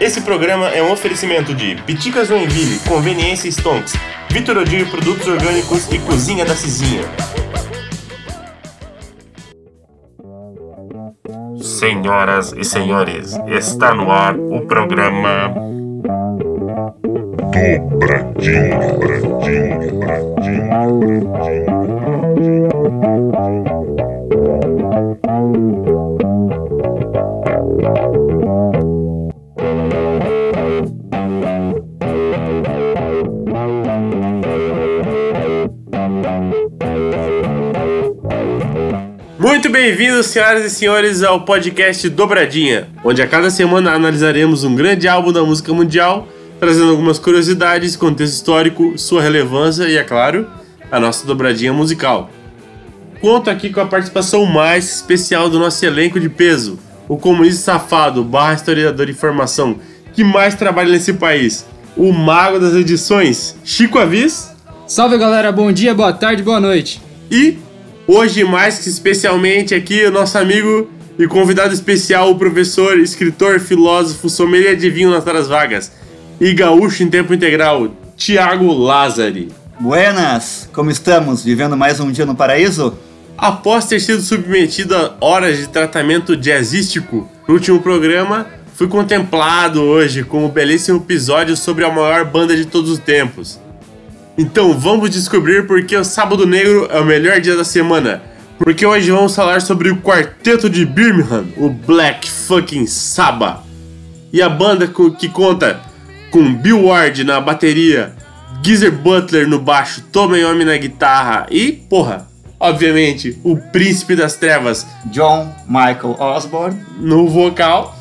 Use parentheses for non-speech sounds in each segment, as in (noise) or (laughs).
Esse programa é um oferecimento de Piticas Joinville, Conveniência Stonks, Vitor Odilho Produtos Orgânicos e Cozinha da Cizinha. Senhoras e senhores, está no ar o programa Dobradinha, Dobradinha, Dobradinha, Muito bem-vindos, senhoras e senhores, ao podcast Dobradinha, onde a cada semana analisaremos um grande álbum da música mundial, trazendo algumas curiosidades, contexto histórico, sua relevância e, é claro, a nossa dobradinha musical. Conto aqui com a participação mais especial do nosso elenco de peso, o comunista safado, barra historiador de informação, que mais trabalha nesse país, o mago das edições, Chico Avis. Salve galera, bom dia, boa tarde, boa noite. E Hoje, mais que especialmente aqui, o nosso amigo e convidado especial, o professor, escritor, filósofo, sommelier de vinho nas horas vagas e gaúcho em tempo integral, Tiago Lázari. Buenas, como estamos? Vivendo mais um dia no paraíso? Após ter sido submetido a horas de tratamento jazzístico no último programa, fui contemplado hoje com um belíssimo episódio sobre a maior banda de todos os tempos. Então vamos descobrir por que o Sábado Negro é o melhor dia da semana. Porque hoje vamos falar sobre o quarteto de Birmingham, o Black Fucking Sabbath. E a banda que conta com Bill Ward na bateria, Geezer Butler no baixo, Tommy Iommi na guitarra e, porra, obviamente, o príncipe das trevas, John Michael Osborne no vocal.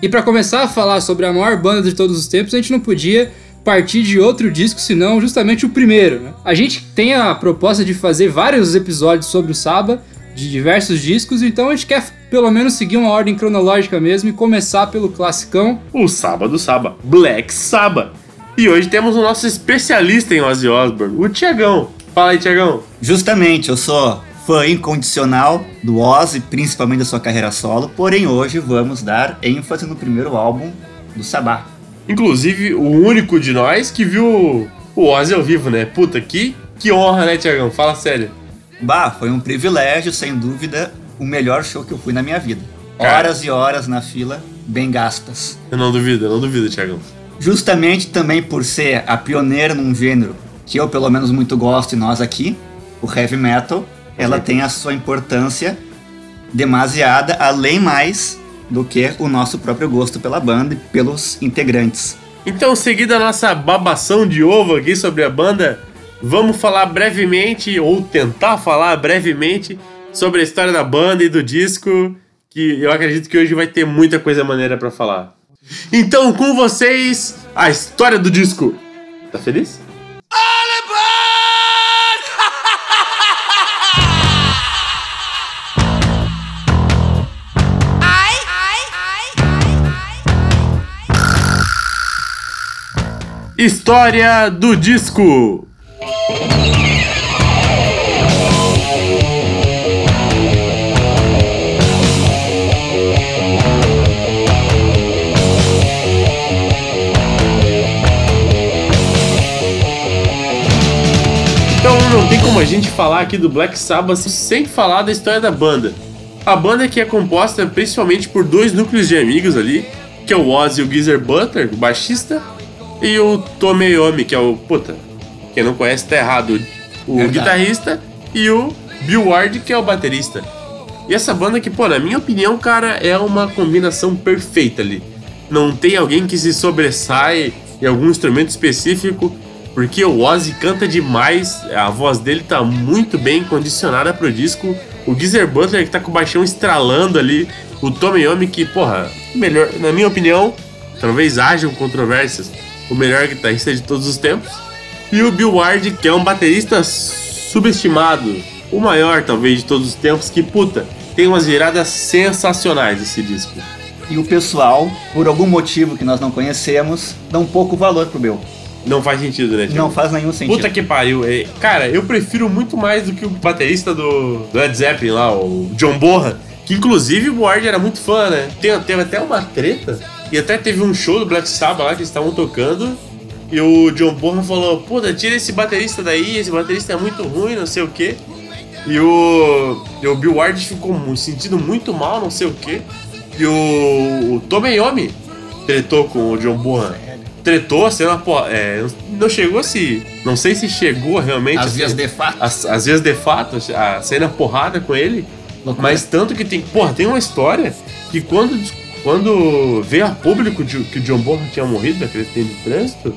E para começar a falar sobre a maior banda de todos os tempos, a gente não podia partir de outro disco, senão justamente o primeiro. Né? A gente tem a proposta de fazer vários episódios sobre o Saba, de diversos discos, então a gente quer pelo menos seguir uma ordem cronológica mesmo e começar pelo classicão. O Saba do Saba, Black Saba. E hoje temos o nosso especialista em Ozzy Osbourne, o Tiagão. Fala aí, Tiagão. Justamente, eu sou fã incondicional do Ozzy, principalmente da sua carreira solo, porém hoje vamos dar ênfase no primeiro álbum do Sabá. Inclusive, o único de nós que viu o Ozzy ao vivo, né? Puta, que, que honra, né, Tiagão? Fala sério. Bah, foi um privilégio, sem dúvida, o melhor show que eu fui na minha vida. Cara, horas e horas na fila, bem gastas. Eu não duvido, eu não duvido, Tiagão. Justamente também por ser a pioneira num gênero que eu, pelo menos, muito gosto e nós aqui, o heavy metal, ela tem a sua importância demasiada, além mais do que o nosso próprio gosto pela banda e pelos integrantes. Então, seguida a nossa babação de ovo aqui sobre a banda, vamos falar brevemente, ou tentar falar brevemente, sobre a história da banda e do disco, que eu acredito que hoje vai ter muita coisa maneira para falar. Então, com vocês, a história do disco. Tá feliz? História do disco. Então não tem como a gente falar aqui do Black Sabbath sem falar da história da banda. A banda que é composta principalmente por dois núcleos de amigos ali, que é o Ozzy e o Geezer Butler, o baixista, e o Tomeyomi, que é o. Puta, quem não conhece tá errado. O é guitarrista e o Bill Ward, que é o baterista. E essa banda que, pô, na minha opinião, cara, é uma combinação perfeita ali. Não tem alguém que se sobressai em algum instrumento específico, porque o Ozzy canta demais, a voz dele tá muito bem condicionada pro disco. O Geezer Butler que tá com o baixão estralando ali. O Tomeyomi que, porra, melhor, na minha opinião, talvez hajam controvérsias, o melhor guitarrista de todos os tempos, e o Bill Ward, que é um baterista subestimado, o maior talvez de todos os tempos, que puta, tem umas viradas sensacionais esse disco. E o pessoal, por algum motivo que nós não conhecemos, dá um pouco valor pro Bill. Não faz sentido, né? Não faz nenhum sentido. Puta que pariu. É, cara, eu prefiro muito mais do que o baterista do, do Led Zeppelin lá, o John Bonham. Que inclusive o Ward era muito fã, né? Tem, teve até uma treta E até teve um show do Black Sabbath lá que eles estavam tocando. E o John Bonham falou: Puta, tira esse baterista daí, esse baterista é muito ruim, não sei o que. E o, e o Bill Ward ficou sentindo muito mal, não sei o que. E o, o Tomeyomi tretou com o John Bonham. Tretou, sendo uma porra. É, não chegou se. Não sei se chegou realmente. Às vezes de fato. às, vezes de fato, a cena porrada com ele. Mas tanto que tem. Porra, tem uma história que quando, quando veio a público de- que o John Bonham tinha morrido daquele acidente de trânsito,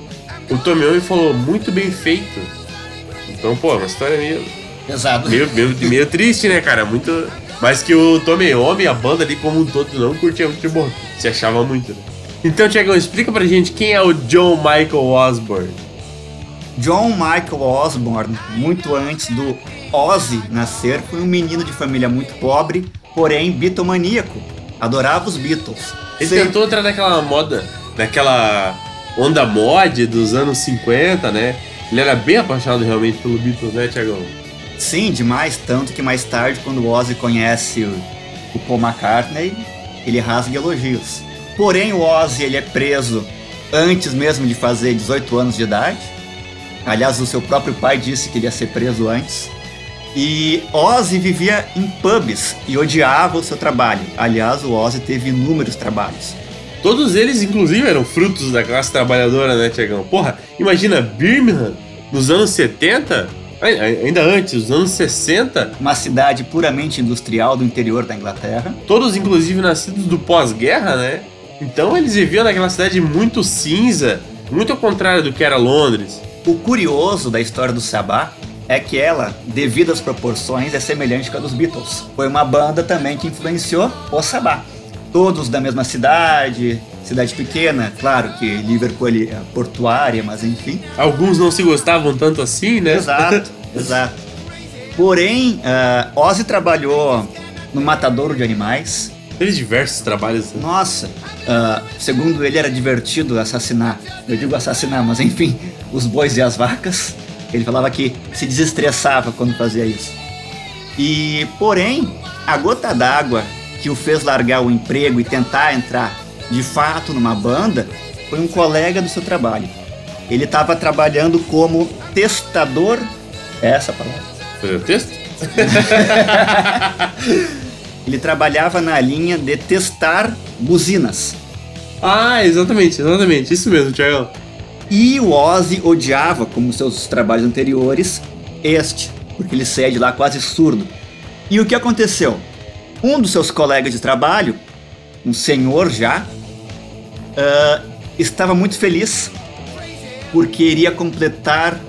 o Tomeyomi falou muito bem feito. Então, pô, é uma história meio, Pesado. meio, meio, meio triste, né, cara? Muito. Mas que o Tomeyomi, a banda ali como um todo, não curtia muito o Bonham. Se achava muito, né? Então, Tiagão, explica pra gente quem é o John Michael Osborne. John Michael Osborne, muito antes do Ozzy nascer, foi um menino de família muito pobre, porém bitomaníaco. Adorava os Beatles. Ele Sempre- tentou entrar naquela moda, naquela onda mod dos anos 50, né? Ele era bem apaixonado realmente pelo Beatles, né, Tiagão? Sim, demais, tanto que mais tarde, quando o Ozzy conhece o, o Paul McCartney, ele rasga elogios. Porém, o Ozzy ele é preso antes mesmo de fazer 18 anos de idade. Aliás, o seu próprio pai disse que ele ia ser preso antes. E Ozzy vivia em pubs e odiava o seu trabalho. Aliás, o Ozzy teve inúmeros trabalhos. Todos eles, inclusive, eram frutos da classe trabalhadora, né, Tiagão? Porra, imagina Birmingham nos anos 70, ai- ai- ainda antes, nos anos 60, Uma cidade puramente industrial do interior da Inglaterra. todos, inclusive, nascidos do pós-guerra, né? Então eles viviam naquela cidade muito cinza, muito ao contrário do que era Londres. O curioso da história do Sabá é que ela, devido às proporções, é semelhante a dos Beatles. Foi uma banda também que influenciou o Sabá. Todos da mesma cidade, cidade pequena, claro que Liverpool é portuária, mas enfim. Alguns não se gostavam tanto assim, né? Exato, (laughs) exato. Porém, ah, Ozzy trabalhou no matadouro de animais. Teve diversos trabalhos. né? Nossa, ah, segundo ele era divertido assassinar. Eu digo assassinar, mas enfim, os bois e as vacas. Ele falava que se desestressava quando fazia isso. E, porém, a gota d'água que o fez largar o emprego e tentar entrar de fato numa banda foi um colega do seu trabalho. Ele estava trabalhando como testador. É essa palavra. Foi o texto? (laughs) Ele trabalhava na linha de testar buzinas. Ah, exatamente, exatamente. Isso mesmo, Tiagão. E o Ozzy odiava, como seus trabalhos anteriores, este, porque ele saía de lá quase surdo. E o que aconteceu? Um dos seus colegas de trabalho, um senhor já, ah, estava muito feliz porque iria completar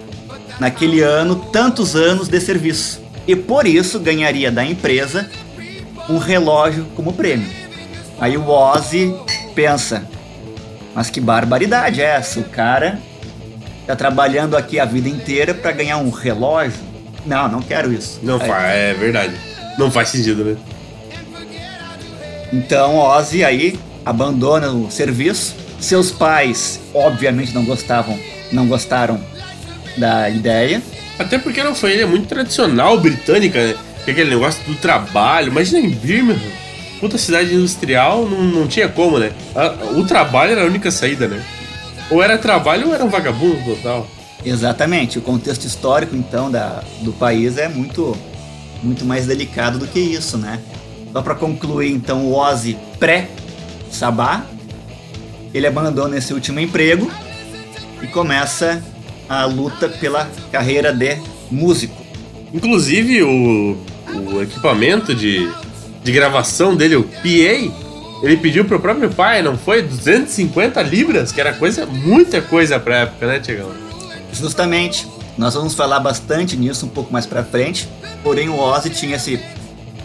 naquele ano tantos anos de serviço. E por isso ganharia da empresa um relógio como prêmio. Aí o Ozzy pensa, mas que barbaridade é essa? O cara tá trabalhando aqui a vida inteira para ganhar um relógio? Não, não quero isso. Não faz, é verdade. Não faz sentido, né? Então Ozzy aí abandona o serviço. Seus pais, obviamente, não gostavam, não gostaram da ideia. Até porque não foi ele, é muito tradicional britânica, né? Que aquele negócio do trabalho. Imagina em Birmingham, puta cidade industrial, não, não tinha como, né? A- O trabalho era a única saída, né? Ou era trabalho ou era um vagabundo total. Exatamente. O contexto histórico, então, da, do país é muito, muito mais delicado do que isso, né? Só para concluir, então, o Ozzy pré-Sabá, ele abandona esse último emprego e começa a luta pela carreira de músico. Inclusive, o, o equipamento de, de gravação dele, o PA, ele pediu pro próprio pai, não foi? 250 libras, que era coisa, muita coisa pra época, né, Tiagão? Justamente, nós vamos falar bastante nisso um pouco mais pra frente. Porém, o Ozzy tinha esse,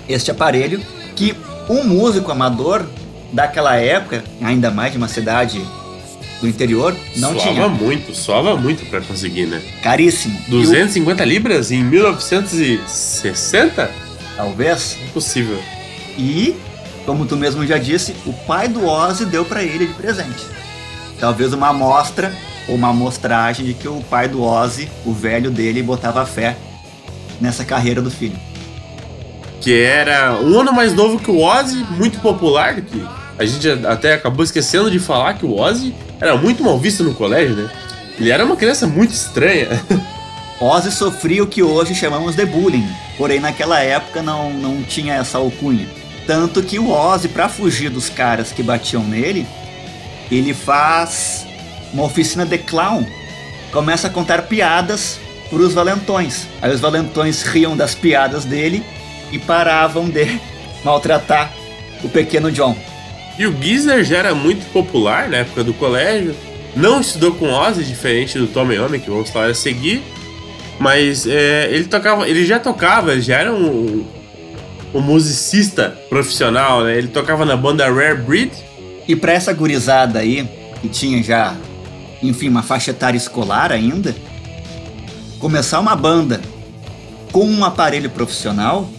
este aparelho que um músico amador daquela época, ainda mais de uma cidade do interior, não soava tinha. muito, soava muito pra conseguir, né? Caríssimo. E o- 250 libras em 1960? talvez. Impossível. E, como tu mesmo já disse, o pai do Ozzy deu pra ele de presente. Talvez uma amostra ou uma amostragem de que o pai do Ozzy, o velho dele, botava fé nessa carreira do filho. Que era um ano mais novo que o Ozzy, muito popular, que a gente até acabou esquecendo de falar que o Ozzy era muito mal visto no colégio, né? Ele era uma criança muito estranha. (laughs) Ozzy sofria o que hoje chamamos de bullying, porém naquela época não, não tinha essa alcunha. Tanto que o Ozzy, para fugir dos caras que batiam nele, ele faz uma oficina de clown. Começa a contar piadas para os valentões. Aí os valentões riam das piadas dele e paravam de (laughs) maltratar o pequeno John. E o Geezer já era muito popular na época do colégio. Não estudou com Ozzy, diferente do Tom Iommi, que vamos falar a seguir. Mas é, ele tocava, ele já tocava, já era um, um musicista profissional, né? Ele tocava na banda Rare Breed. E para essa gurizada aí, que tinha já, enfim, uma faixa etária escolar ainda, começar uma banda com um aparelho profissional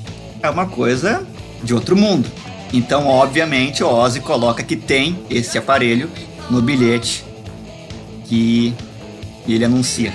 é uma coisa de outro mundo. Então, obviamente, o Ozzy coloca que tem esse aparelho no bilhete que ele anuncia.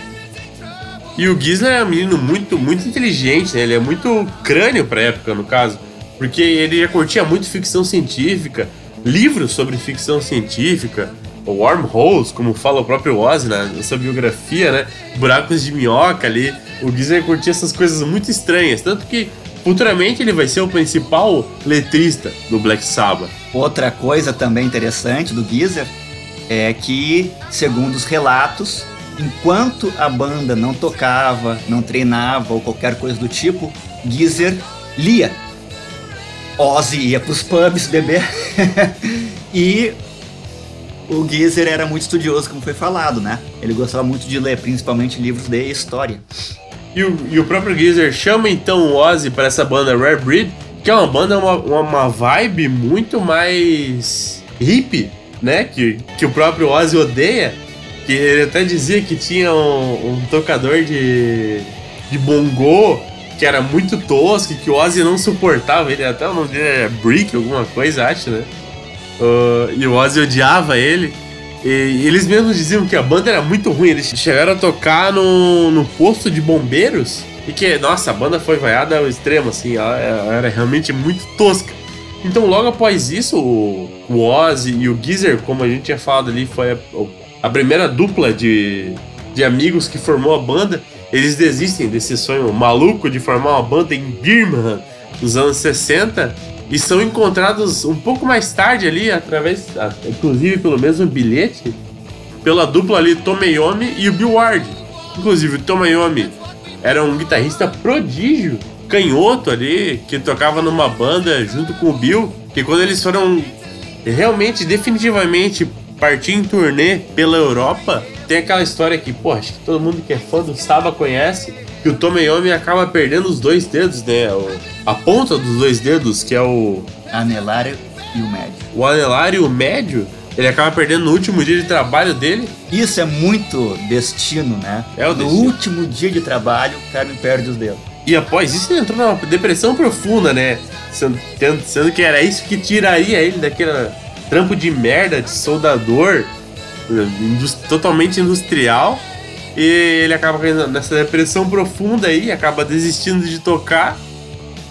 E o Gisler é um menino muito, muito inteligente, né? Ele é muito crânio pra época, no caso. Porque ele já curtia muito ficção científica, livros sobre ficção científica, wormholes, como fala o próprio Ozzy na, na sua biografia, né? Buracos de minhoca ali. O Gisler curtia essas coisas muito estranhas. Tanto que futuramente ele vai ser o principal letrista do Black Sabbath. Outra coisa também interessante do Geezer é que, segundo os relatos, enquanto a banda não tocava, não treinava ou qualquer coisa do tipo, Geezer lia. Ozzy ia pros pubs beber (laughs) e o Geezer era muito estudioso, como foi falado, né? Ele gostava muito de ler, principalmente livros de história. E o, e o próprio Geezer chama então o Ozzy para essa banda Rare Breed, que é uma banda, uma, uma vibe muito mais hippie, né? Que, que o próprio Ozzy odeia. Que ele até dizia que tinha um, um tocador de, de bongô que era muito tosco, que o Ozzy não suportava. Ele até o nome dele era Brick, alguma coisa, acho, né? Uh, e o Ozzy odiava ele. E eles mesmos diziam que a banda era muito ruim. Eles chegaram a tocar no, no posto de bombeiros. E que, nossa, a banda foi vaiada ao extremo, assim. Ela, ela era realmente muito tosca. Então, logo após isso, o, o Ozzy e o Geezer, como a gente tinha falado ali, foi a, a primeira dupla de, de amigos que formou a banda. Eles desistem desse sonho maluco de formar uma banda em Birmingham nos anos 60 e são encontrados um pouco mais tarde ali, através, inclusive pelo mesmo bilhete, pela dupla ali Tomeyomi e o Bill Ward. Inclusive, o Tomeyomi era um guitarrista prodígio, canhoto ali, que tocava numa banda junto com o Bill, que quando eles foram realmente, definitivamente partir em turnê pela Europa, tem aquela história que, pô, acho que todo mundo que é fã do Saba conhece, que o Tomeyomi acaba perdendo os dois dedos, né? O, a ponta dos dois dedos, que é o. Anelário e o médio. O anelário e o médio, ele acaba perdendo no último dia de trabalho dele. Isso é muito destino, né? É o no destino. último dia de trabalho, o cara me perde os dedos. E após isso, ele entrou numa depressão profunda, né? Sendo, sendo que era isso que tiraria ele daquele trampo de merda de soldador, totalmente industrial. E ele acaba caindo nessa depressão profunda aí, acaba desistindo de tocar.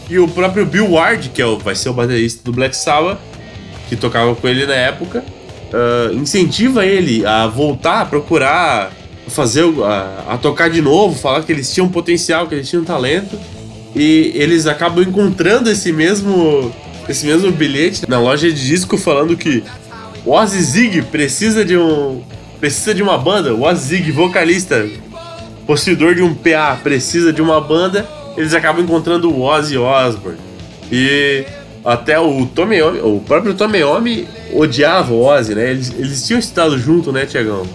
E o próprio Bill Ward, que é o, vai ser o baterista do Black Sabbath, que tocava com ele na época, ah, incentiva ele a voltar, a procurar fazer, a, a tocar de novo, falar que eles tinham potencial, que eles tinham talento. E eles acabam encontrando esse mesmo, esse mesmo bilhete na loja de disco falando que o Ozzy Zig precisa de um precisa de uma banda, o Ozzy Zig, vocalista, possuidor de um PA, precisa de uma banda, eles acabam encontrando o Ozzy Osbourne. E até o Tomeyomi, o próprio Tomeyomi odiava o Ozzy, né? Eles, eles tinham estudado junto, né, Tiagão?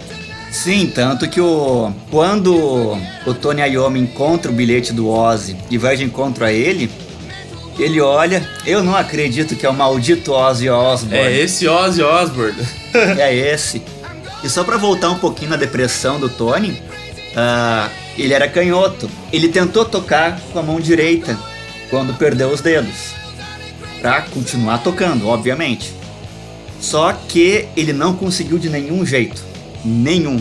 Sim, tanto que o quando o Tony Iommi encontra o bilhete do Ozzy e vai de encontro a ele, ele olha, eu não acredito que é o maldito Ozzy Osbourne. É esse Ozzy Osbourne. (laughs) É esse. E só pra voltar um pouquinho na depressão do Tony, ah, ele era canhoto. Ele tentou tocar com a mão direita quando perdeu os dedos. Pra continuar tocando, obviamente. Só que ele não conseguiu de nenhum jeito. Nenhum.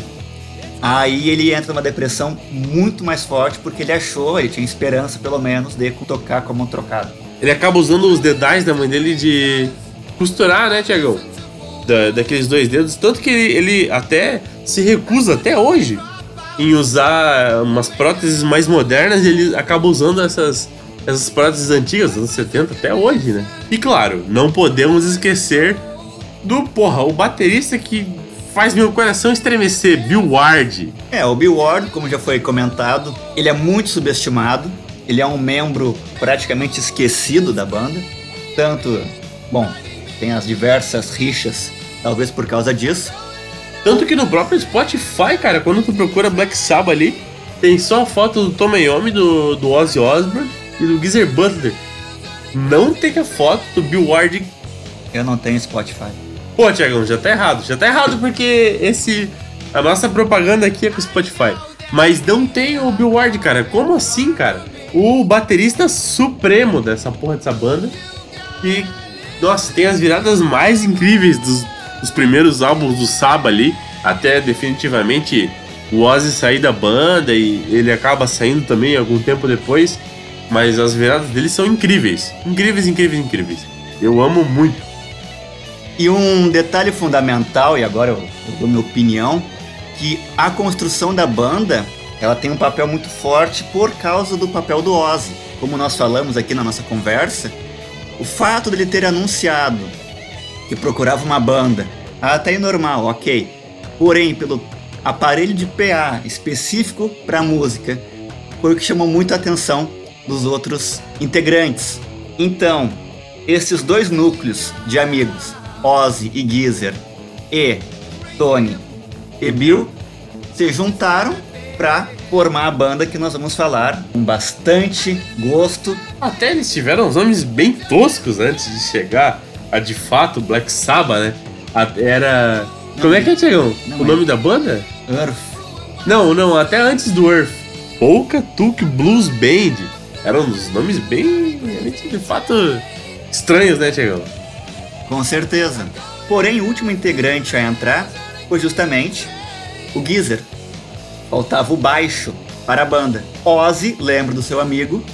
Aí ele entra numa depressão muito mais forte porque ele achou, ele tinha esperança pelo menos de tocar com a mão trocada. Ele acaba usando os dedais da mãe dele de costurar, né, Tiagão? Da, daqueles dois dedos. Tanto que ele, ele até se recusa até hoje em usar umas próteses mais modernas e ele acaba usando essas, essas próteses antigas, dos anos 70 até hoje, né? E claro, não podemos esquecer do, porra, o baterista que faz meu coração estremecer, Bill Ward. É, o Bill Ward, como já foi comentado, ele é muito subestimado. Ele é um membro praticamente esquecido da banda. Tanto, bom, tem as diversas rixas, talvez por causa disso. Tanto que no próprio Spotify, cara, quando tu procura Black Sabbath ali, tem só a foto do Tom Iommi, do, do Ozzy Osbourne e do Geezer Butler. Não tem a foto do Bill Ward. Eu não tenho Spotify. Pô, Tiagão, já tá errado. Já tá errado porque esse. A nossa propaganda aqui é com o Spotify. Mas não tem o Bill Ward, cara. Como assim, cara? O baterista supremo dessa porra dessa banda. Que, nossa, tem as viradas mais incríveis dos, os primeiros álbuns do Saba ali, até definitivamente o Ozzy sair da banda e ele acaba saindo também algum tempo depois, mas as viradas dele são incríveis. Incríveis, incríveis, incríveis. Eu amo muito. E um detalhe fundamental, e agora eu, eu dou minha opinião, que a construção da banda ela tem um papel muito forte por causa do papel do Ozzy. Como nós falamos aqui na nossa conversa, o fato dele ter anunciado que procurava uma banda. Até aí normal, ok. Porém, pelo aparelho de PA específico para música, foi o que chamou muito a atenção dos outros integrantes. Então, esses dois núcleos de amigos, Ozzy e Geezer, e Tony e Bill, se juntaram para formar a banda que nós vamos falar com bastante gosto. Até eles tiveram uns nomes bem toscos antes de chegar a de fato Black Sabbath, né? A, era. Não, Como é que é, Tiagão? O é. nome da banda? Earth. Não, não, até antes do Earth. Polka Tuk Blues Band. Eram uns nomes bem. de fato estranhos, né, Tiagão? Com certeza. Porém, o último integrante a entrar foi justamente o Geezer. Faltava o baixo para a banda. Ozzy lembra do seu amigo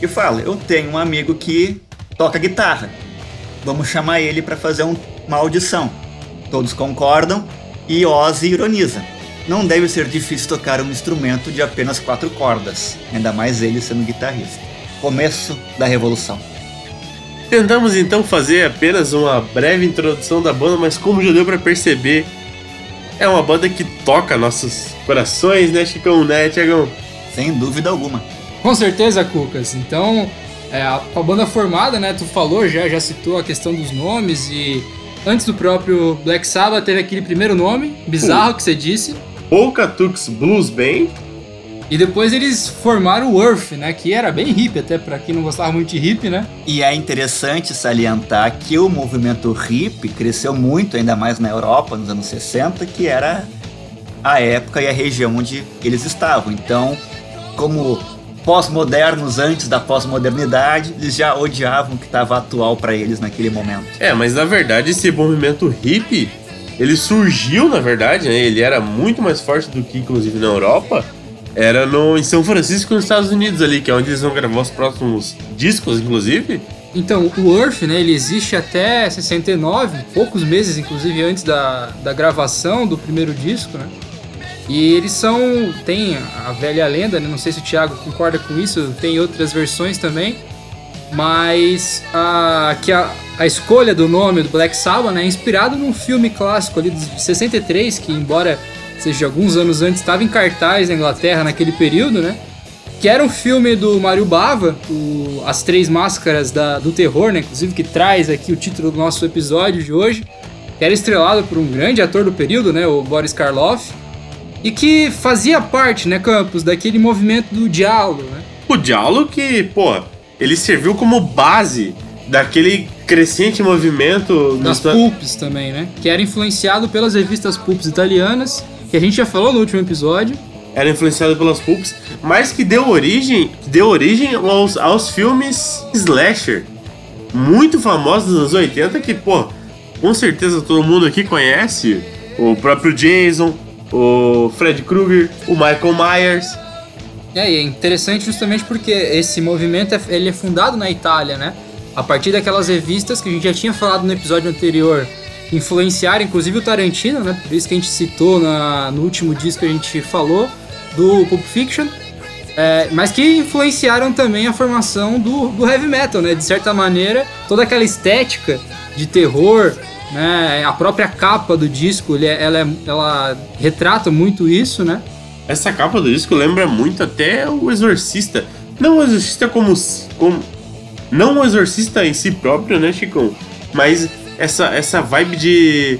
e fala: Eu tenho um amigo que toca guitarra Vamos chamar ele para fazer um, uma audição. Todos concordam e Ozzy ironiza. Não deve ser difícil tocar um instrumento de apenas quatro cordas, ainda mais ele sendo guitarrista. Começo da revolução. Tentamos então fazer apenas uma breve introdução da banda, mas como já deu para perceber, é uma banda que toca nossos corações, né, Chicão, né, Tiagão? Sem dúvida alguma. Com certeza, Cucas. Então, é, a, a banda formada, né? Tu falou já, já citou a questão dos nomes e antes do próprio Black Sabbath teve aquele primeiro nome bizarro uh. que você disse. Polka Tux Blues Band. E depois eles formaram o Earth, né? Que era bem hip, até para quem não gostava muito de hip, né? E é interessante salientar que o movimento hip cresceu muito, ainda mais na Europa, nos anos 60, que era a época e a região onde eles estavam. Então, como pós-modernos antes da pós-modernidade, eles já odiavam o que estava atual para eles naquele momento. É, mas na verdade esse movimento hippie, ele surgiu, na verdade, né? Ele era muito mais forte do que inclusive na Europa. Era no, em São Francisco, nos Estados Unidos ali, que é onde eles vão gravar os próximos discos, inclusive. Então, o Earth, né, ele existe até 69, poucos meses, inclusive, antes da, da gravação do primeiro disco, né? E eles são. Tem a velha lenda, né? não sei se o Thiago concorda com isso, tem outras versões também. Mas a, que a, a escolha do nome do Black Sabbath né, é inspirado num filme clássico ali de 63, que embora seja alguns anos antes, estava em cartaz na Inglaterra naquele período, né? Que era um filme do Mario Bava, o, As Três Máscaras da, do Terror, né? Inclusive que traz aqui o título do nosso episódio de hoje. Que era estrelado por um grande ator do período, né? O Boris Karloff e que fazia parte, né, Campos, daquele movimento do diálogo, né? O diálogo que, pô, ele serviu como base daquele crescente movimento das pulps também, né? Que era influenciado pelas revistas pulps italianas, que a gente já falou no último episódio. Era influenciado pelas pulps, mas que deu origem, deu origem aos, aos filmes slasher, muito famosos dos anos 80 que, pô, com certeza todo mundo aqui conhece, o próprio Jason, o Fred Krueger, o Michael Myers. É, e é interessante justamente porque esse movimento é, ele é fundado na Itália, né? a partir daquelas revistas que a gente já tinha falado no episódio anterior, influenciaram inclusive o Tarantino, né? Por isso que a gente citou na, no último disco que a gente falou do Pulp Fiction. É, mas que influenciaram também a formação do, do heavy metal, né? De certa maneira, toda aquela estética de terror, né? A própria capa do disco, é, ela, é, ela retrata muito isso, né? Essa capa do disco lembra muito até o Exorcista. Não o Exorcista como, como não o Exorcista em si próprio, né, Chicão? Mas essa, essa vibe de,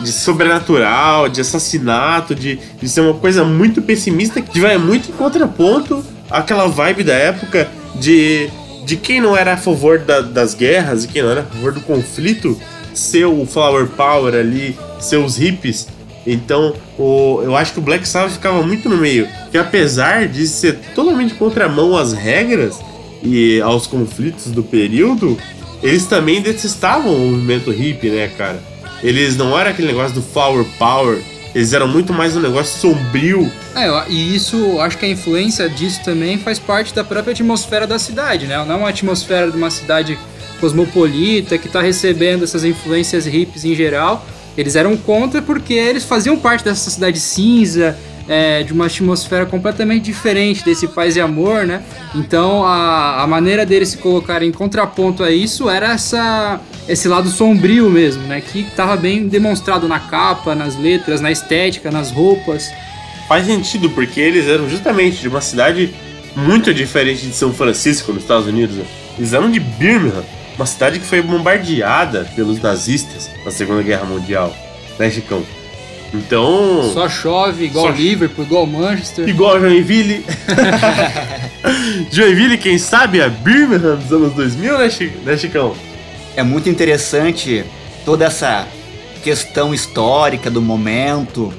de sobrenatural, de assassinato, de, de ser uma coisa muito pessimista que vai muito em contraponto àquela vibe da época de, de quem não era a favor da, das guerras e quem não era a favor do conflito ser o Flower Power ali, ser os hippies. Então, o, eu acho que o Black Sabbath ficava muito no meio. Que apesar de ser totalmente contramão às regras e aos conflitos do período, eles também detestavam o movimento hippie, né, cara? Eles não era aquele negócio do flower power, eles eram muito mais um negócio sombrio. É, e isso, acho que a influência disso também faz parte da própria atmosfera da cidade, né? Não é uma atmosfera de uma cidade cosmopolita que está recebendo essas influências hippies em geral. Eles eram contra porque eles faziam parte dessa cidade cinza, é, de uma atmosfera completamente diferente desse paz e amor, né? Então a, a maneira deles se colocarem em contraponto a isso era essa, esse lado sombrio mesmo, né? Que estava bem demonstrado na capa, nas letras, na estética, nas roupas. Faz sentido, porque eles eram justamente de uma cidade muito diferente de São Francisco, nos Estados Unidos. Né? Eles eram de Birmingham, uma cidade que foi bombardeada pelos nazistas na Segunda Guerra Mundial, né, Chicão? Então. Só chove, igual só... Liverpool, igual Manchester. Igual Joinville. (laughs) Joinville, quem sabe, é Birmingham dos anos 2000, né, né, Chicão? É muito interessante toda essa questão histórica do momento,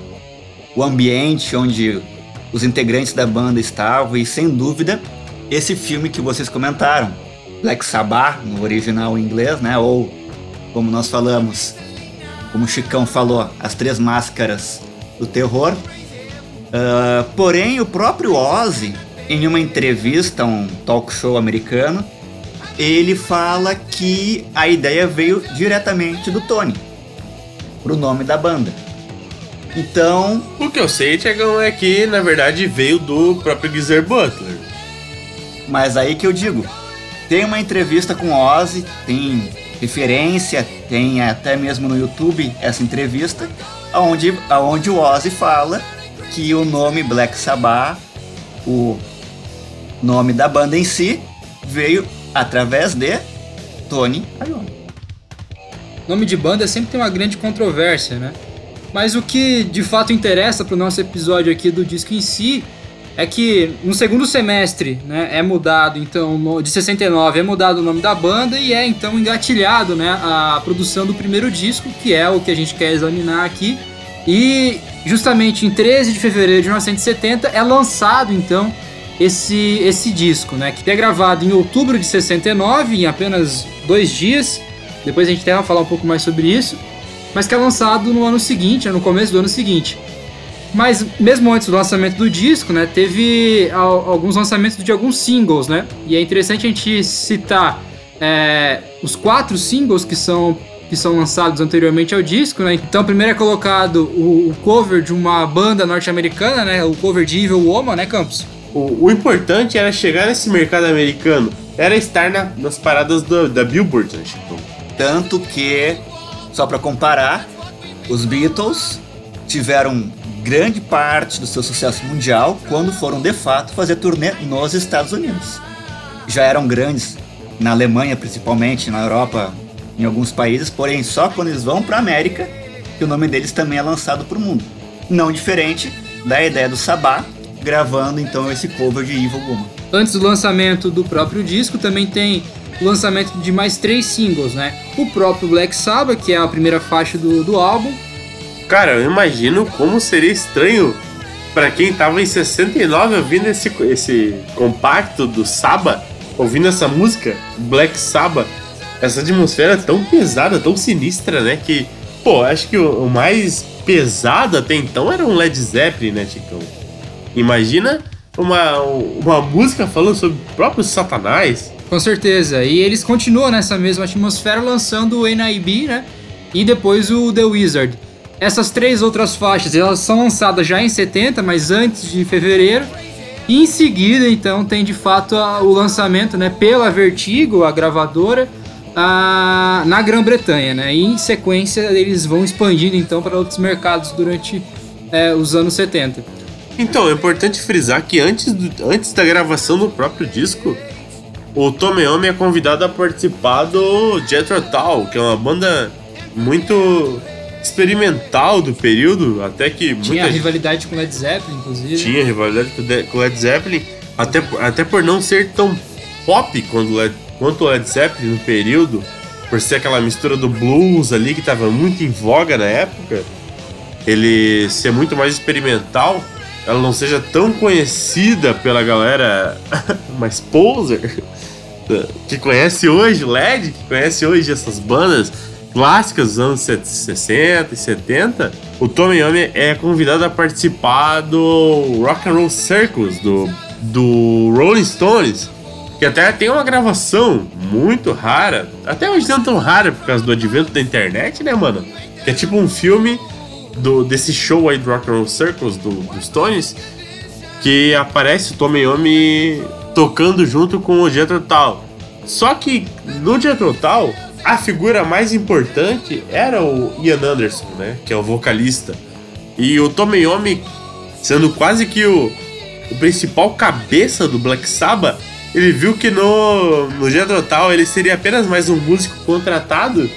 o ambiente onde os integrantes da banda estavam e, sem dúvida, esse filme que vocês comentaram, Black Sabbath, no original em inglês, né? Ou, como nós falamos, como o Chicão falou, as três máscaras do terror. Uh, porém, o próprio Ozzy, em uma entrevista a um talk show americano, ele fala que a ideia veio diretamente do Tony, pro nome da banda. Então. O que eu sei, Tiagão, é que na verdade veio do próprio Geezer Butler. Mas aí que eu digo: tem uma entrevista com Ozzy, tem referência, tem até mesmo no YouTube essa entrevista, onde, onde o Ozzy fala que o nome Black Sabbath, o nome da banda em si, veio através de Tony Iommi. Nome de banda sempre tem uma grande controvérsia, né? Mas o que de fato interessa para o nosso episódio aqui do disco em si é que no segundo semestre, né, é mudado, então, de 69 é mudado o nome da banda e é então engatilhado, né, a produção do primeiro disco, que é o que a gente quer examinar aqui. E justamente em 13 de fevereiro de 1970 é lançado então esse, esse disco, né, que é gravado em outubro de 69, em apenas dois dias. Depois a gente até vai falar um pouco mais sobre isso, mas que é lançado no ano seguinte, no começo do ano seguinte. Mas mesmo antes do lançamento do disco, né, teve alguns lançamentos de alguns singles, né? E é interessante a gente citar é, os quatro singles que são que são lançados anteriormente ao disco, né? Então, primeiro é colocado o, o cover de uma banda norte-americana, né? O cover de Evil Woman, né, Campos? O, o, importante era chegar nesse mercado americano, era estar na, nas paradas do, da Billboard, né, Chico? Tanto que, só para comparar, os Beatles tiveram grande parte do seu sucesso mundial quando foram de fato fazer turnê nos Estados Unidos. Já eram grandes na Alemanha, principalmente, na Europa, em alguns países, porém só quando eles vão para a América que o nome deles também é lançado para o mundo. Não diferente da ideia do Sabá gravando então esse cover de Evil Woman. Antes do lançamento do próprio disco, também tem o lançamento de mais três singles, né? O próprio Black Sabbath, que é a primeira faixa do, do álbum, Cara, eu imagino como seria estranho para quem tava em 69 ouvindo esse, esse compacto do Saba, ouvindo essa música, Black Sabbath, essa atmosfera tão pesada, tão sinistra, né? Que, pô, acho que o, o mais pesado até então era um Led Zeppelin, né, Ticão? Imagina uma, uma música falando sobre o próprio Satanás. Com certeza. E eles continuam nessa mesma atmosfera lançando o NIB, né? E depois o The Wizard. Essas três outras faixas, elas são lançadas já em 70, mas antes de fevereiro. E em seguida, então, tem de fato a, o lançamento, né, pela Vertigo, a gravadora, a, na Grã-Bretanha, né? E em sequência eles vão expandindo então para outros mercados durante é, os anos 70. Então, é importante frisar que antes, do, antes da gravação do próprio disco, o Tomeome é convidado a participar do Jethro Tull, que é uma banda muito experimental do período, até que tinha muita rivalidade com Led Zeppelin, inclusive. Tinha rivalidade com Led Zeppelin, até, até por não ser tão pop quanto Led, quanto Led Zeppelin no período, por ser aquela mistura do blues ali que estava muito em voga na época, ele ser muito mais experimental, ela não seja tão conhecida pela galera (laughs) mais poser (laughs) que conhece hoje LED, que conhece hoje essas bandas clássicas dos anos 60 e 70, o Tommy Yomi é convidado a participar do Rock and Roll Circus do, do Rolling Stones, que até tem uma gravação muito rara, até hoje não tão rara por causa do advento da internet, né, mano? Que é tipo um filme do, desse show aí do Rock and Roll Circus do, do Stones, que aparece o Tommy Yomi tocando junto com o Jethro Tull. Só que no Jethro Tull, a figura mais importante era o Ian Anderson, né? Que é o vocalista. E o Tomeyomi, sendo quase que o, o principal cabeça do Black Sabbath, ele viu que no, no Jethro Tull ele seria apenas mais um músico contratado.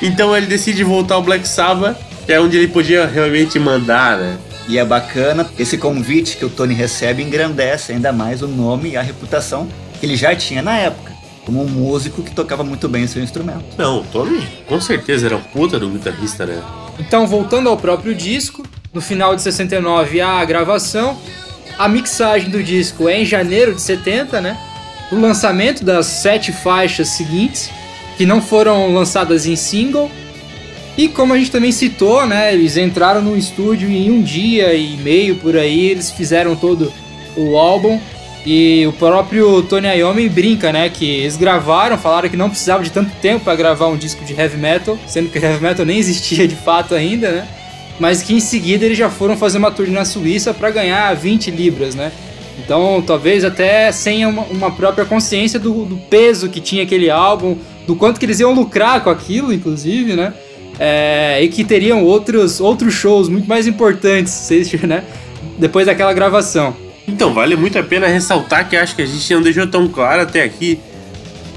Então ele decide voltar ao Black Sabbath, que é onde ele podia realmente mandar, né? E é bacana, esse convite que o Tony recebe engrandece ainda mais o nome e a reputação que ele já tinha na época como um músico que tocava muito bem o seu instrumento. Não, o Tommy com certeza era um puta do guitarrista, né? Então, voltando ao próprio disco, no final de 69 há a gravação, a mixagem do disco é em janeiro de 70, né? O lançamento das sete faixas seguintes, que não foram lançadas em single. E como a gente também citou, né? Eles entraram no estúdio em um dia e meio por aí, eles fizeram todo o álbum. E o próprio Tony Iommi brinca, né? Que eles gravaram, falaram que não precisava de tanto tempo para gravar um disco de heavy metal, sendo que heavy metal nem existia de fato ainda, né? Mas que em seguida eles já foram fazer uma turnê na Suíça para ganhar 20 libras, né? Então, talvez até sem uma, uma própria consciência do, do, peso que tinha aquele álbum, do quanto que eles iam lucrar com aquilo, inclusive, né? É, e que teriam outros, outros shows muito mais importantes, (laughs) né? Depois daquela gravação. Então, vale muito a pena ressaltar que acho que a gente não deixou tão claro até aqui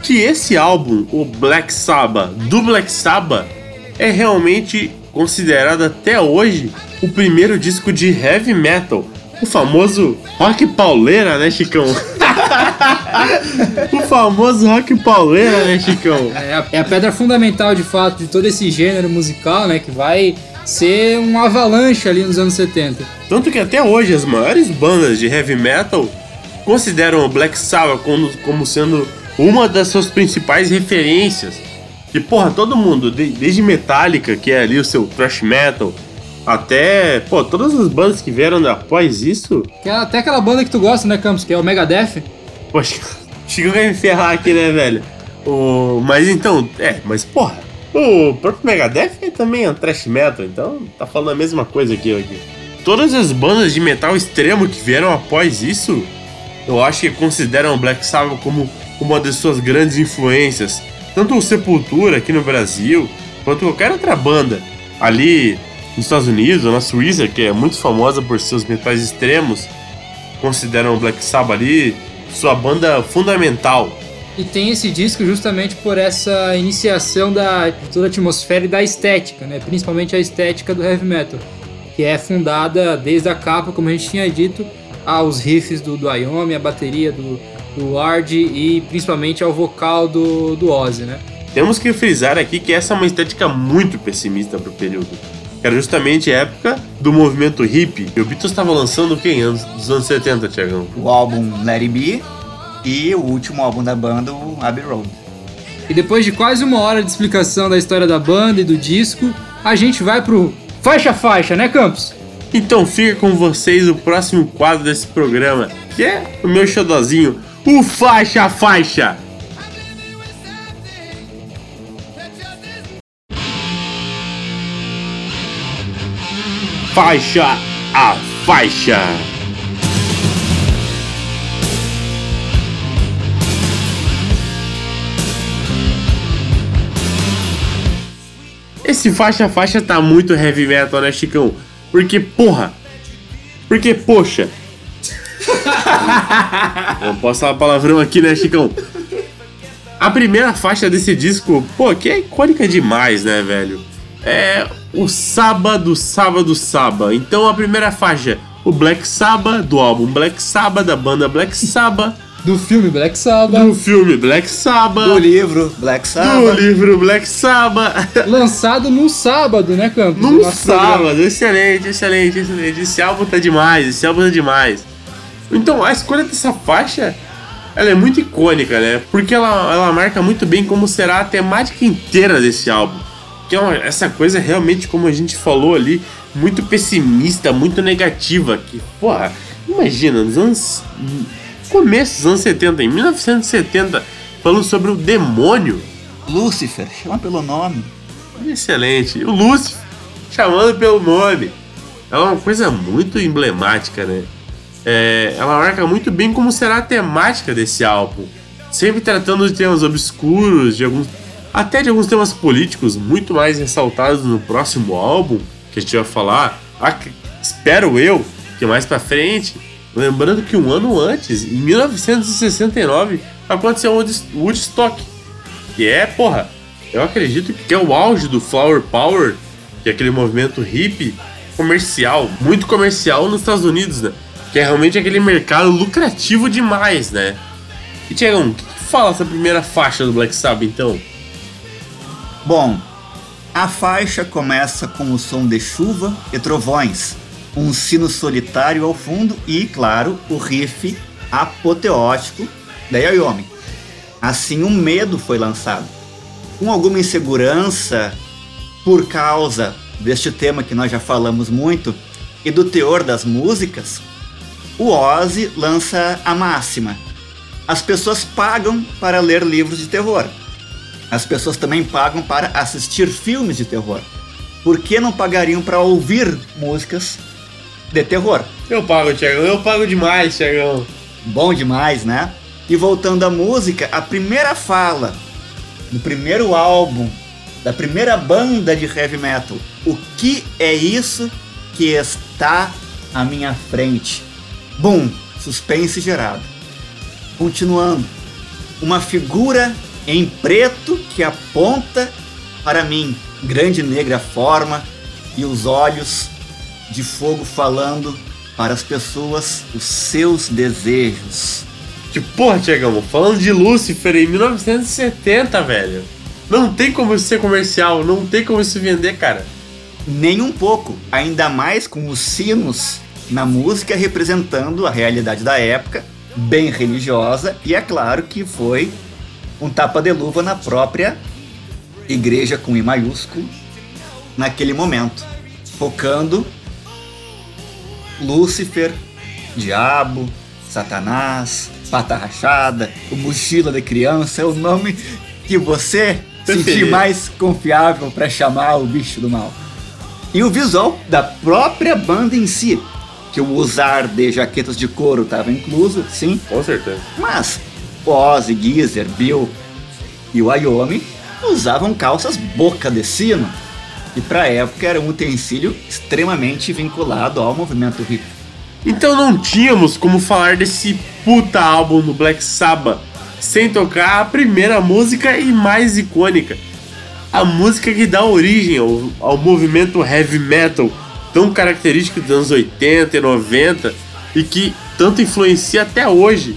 que esse álbum, o Black Sabbath, do Black Sabbath, é realmente considerado até hoje o primeiro disco de heavy metal. O famoso rock pauleira, né, Chicão? (laughs) o famoso rock pauleira, né, Chicão? É a, é a pedra fundamental, de fato, de todo esse gênero musical, né, que vai ser um avalanche ali nos anos 70. Tanto que até hoje as maiores bandas de heavy metal consideram o Black Sabbath como, como sendo uma das suas principais referências. E porra, todo mundo, desde Metallica, que é ali o seu thrash metal, até, pô, todas as bandas que vieram após isso. Que é até aquela banda que tu gosta, né, Campos, que é o Megadeth. Poxa, (laughs) Chico vai me ferrar aqui, né, velho? O... Mas então, é, mas porra, o próprio Megadeth também é thrash metal, então tá falando a mesma coisa aqui. Todas as bandas de metal extremo que vieram após isso, eu acho que consideram o Black Sabbath como uma das suas grandes influências. Tanto o Sepultura aqui no Brasil, quanto qualquer outra banda ali nos Estados Unidos ou na Suíça, que é muito famosa por seus metais extremos, consideram o Black Sabbath ali sua banda fundamental. E tem esse disco justamente por essa iniciação da, de toda a atmosfera e da estética, né? principalmente a estética do heavy metal, que é fundada desde a capa, como a gente tinha dito, aos riffs do, do Iommi, a bateria do, do Ward e principalmente ao vocal do, do Ozzy. Né? Temos que frisar aqui que essa é uma estética muito pessimista para o período. Era justamente a época do movimento hippie. E o Beatles estava lançando o que anos, dos anos 70, Tiagão? O álbum Let It Be e o último álbum da banda, o Abbey Road. E depois de quase uma hora de explicação da história da banda e do disco, a gente vai pro faixa faixa, né, Campos? Então fica com vocês o próximo quadro desse programa, que é o meu xodozinho, o faixa faixa. Faixa a faixa. Esse faixa faixa tá muito heavy metal, né, Chicão? Porque, porra. Porque, poxa. Não posso falar palavrão aqui, né, Chicão? A primeira faixa desse disco, pô, que é icônica demais, né, velho? É o Sábado, Sábado, Sábado. Então a primeira faixa, o Black Sabbath, do álbum Black Sabbath, da banda Black Sabbath. Do filme Black Sabbath. Do filme Black Sabbath. Do livro Black Do Sabbath. livro Black Sabbath. (laughs) Lançado num sábado, né, Campos? Num O nosso programa. sábado, excelente, excelente, excelente. Esse álbum tá demais, esse álbum tá demais. Então, a escolha dessa faixa, ela é muito icônica, né? Porque ela, ela marca muito bem como será a temática inteira desse álbum. Que é uma- essa coisa realmente, como a gente falou ali, muito pessimista, muito negativa. Que, porra, imagina, nos anos... Começo dos anos 70, em 1970, falando sobre o demônio. Lúcifer, chama pelo nome. Excelente. O Lúcifer, chamando pelo nome. Ela é uma coisa muito emblemática, né? É, ela marca muito bem como será a temática desse álbum. Sempre tratando de temas obscuros, de alguns, até de alguns temas políticos muito mais ressaltados no próximo álbum, que a gente vai falar. Ac- espero eu que mais pra frente. Lembrando que um ano antes, em 1969, aconteceu o Woodst- Woodstock, que é, porra, eu acredito que é o auge do Flower Power, que é aquele movimento hippie comercial, muito comercial nos Estados Unidos, né? Que é realmente aquele mercado lucrativo demais, né? E Tiagão, o que, que fala essa primeira faixa do Black Sabbath então? Bom, a faixa começa com o som de chuva e trovões, um sino solitário ao fundo e, claro, o riff apoteótico da Yoyomi. Assim, o medo foi lançado. Com alguma insegurança por causa deste tema que nós já falamos muito e do teor das músicas, o Ozzy lança a máxima: as pessoas pagam para ler livros de terror. As pessoas também pagam para assistir filmes de terror. Por que não pagariam para ouvir músicas de terror? Eu pago, Tiagão, eu pago demais, Tiagão. Bom demais, né? E voltando à música, a primeira fala do primeiro álbum da primeira banda de heavy metal. O que é isso que está à minha frente? Bum, suspense gerado. Continuando, uma figura em preto que aponta para mim, grande negra forma e os olhos de fogo falando para as pessoas os seus desejos. Tipo, porra, Tiagão, falando de Lucifer em 1970, velho. Não tem como isso ser comercial, não tem como isso vender, cara. Nem um pouco, ainda mais com os sinos na música representando a realidade da época, bem religiosa, e é claro que foi um tapa de luva na própria igreja com I maiúsculo naquele momento, focando Lúcifer, Diabo, Satanás, Pata Rachada, o Mochila de Criança, é o nome que você sentir Preferido. mais confiável para chamar o bicho do mal. E o visual da própria banda em si, que o usar de jaquetas de couro estava incluso, sim, Com certeza. mas Ozzy, Geezer, Bill e o Ayomi usavam calças boca de sino, e para época era um utensílio extremamente vinculado ao movimento hip. Então não tínhamos como falar desse puta álbum do Black Sabbath sem tocar a primeira música e mais icônica. A música que dá origem ao, ao movimento heavy metal tão característico dos anos 80 e 90 e que tanto influencia até hoje.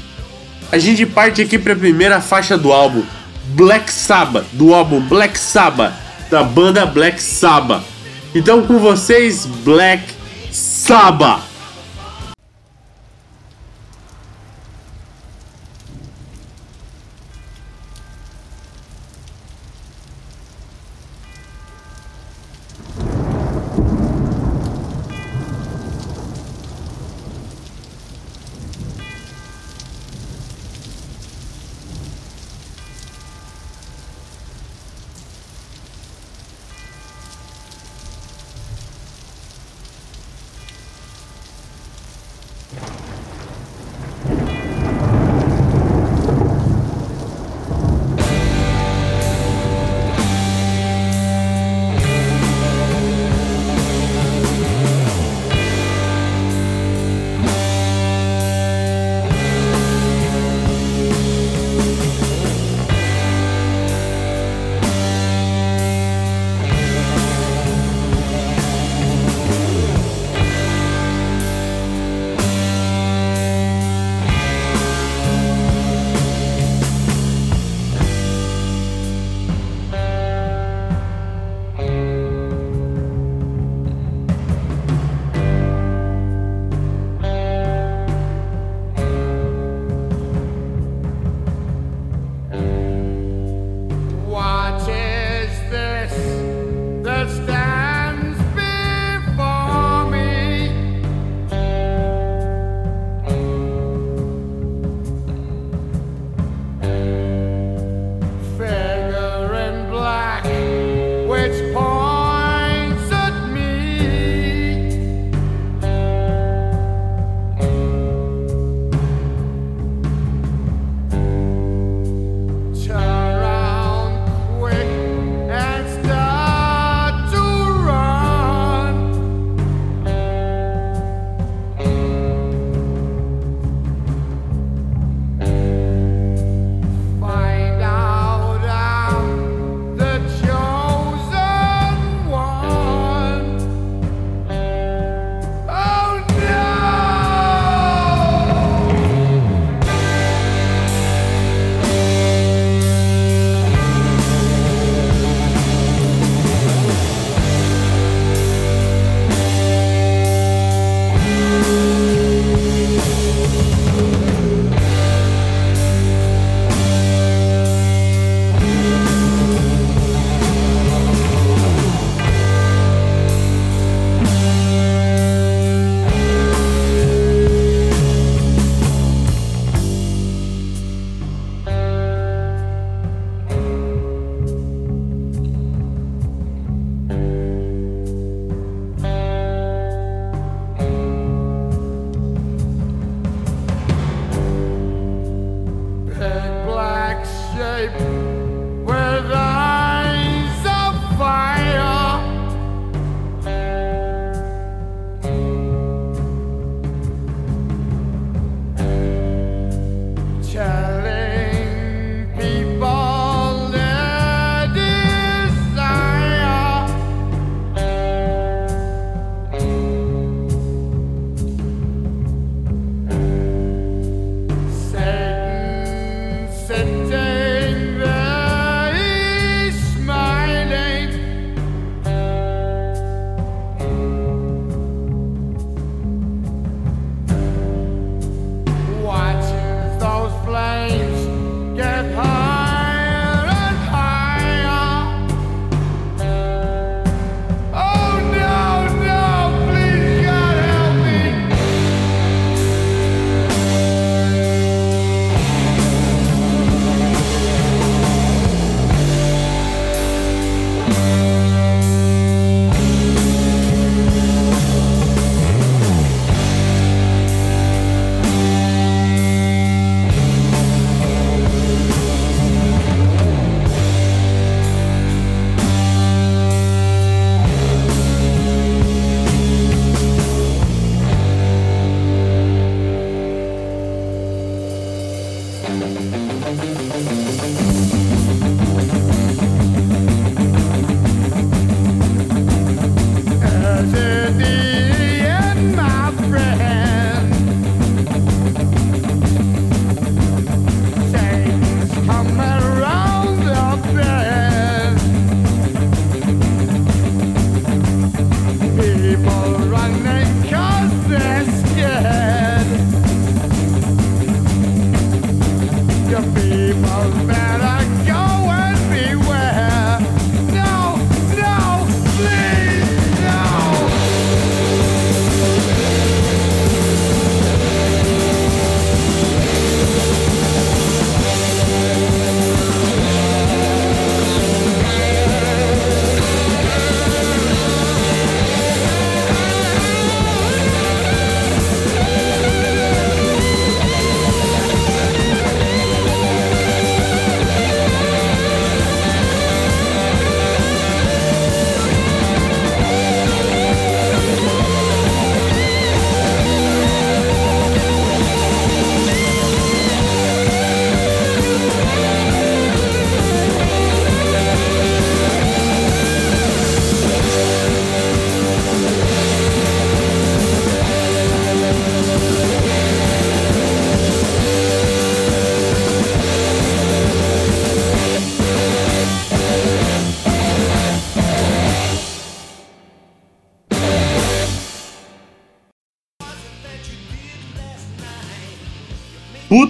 A gente parte aqui para a primeira faixa do álbum, Black Sabbath, do álbum Black Sabbath, da banda Black Sabbath. Então com vocês, Black Sabbath.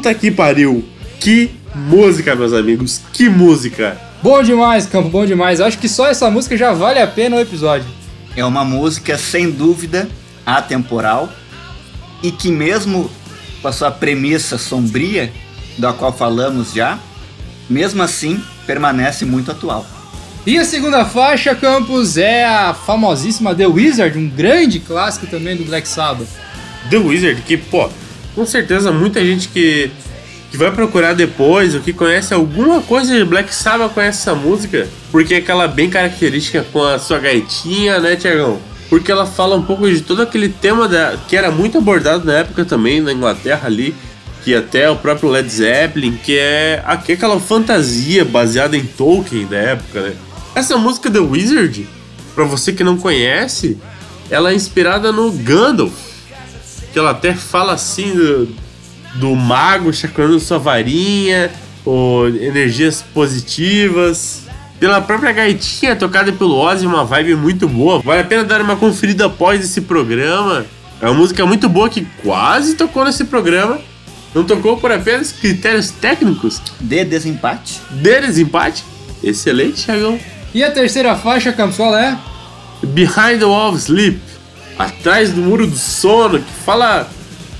Puta que pariu! Que música, meus amigos! Que música! Bom demais, Campo, bom demais. Acho que só essa música já vale a pena o episódio. É uma música, sem dúvida, atemporal e que mesmo com a sua premissa sombria, da qual falamos já, mesmo assim permanece muito atual. E a segunda faixa, Campos, é a famosíssima The Wizard, um grande clássico também do Black Sabbath. The Wizard, que, pô, com certeza muita gente que, que vai procurar depois ou que conhece alguma coisa de Black Sabbath conhece essa música, porque é aquela bem característica com a sua gaitinha, né, Tiagão? Porque ela fala um pouco de todo aquele tema da, que era muito abordado na época também, na Inglaterra ali, que até o próprio Led Zeppelin, que é aquela fantasia baseada em Tolkien da época, né? Essa música The Wizard, para você que não conhece, ela é inspirada no Gandalf, que ela até fala assim do, do mago chacoalhando sua varinha, ou energias positivas. Pela própria gaitinha tocada pelo Ozzy, uma vibe muito boa. Vale a pena dar uma conferida após esse programa. É uma música muito boa que quase tocou nesse programa. Não tocou por apenas critérios técnicos. De desempate. De desempate. Excelente, Thiagão. E a terceira faixa, Campos, qual é? Behind the Wall of Sleep. Atrás do Muro do Sono, que fala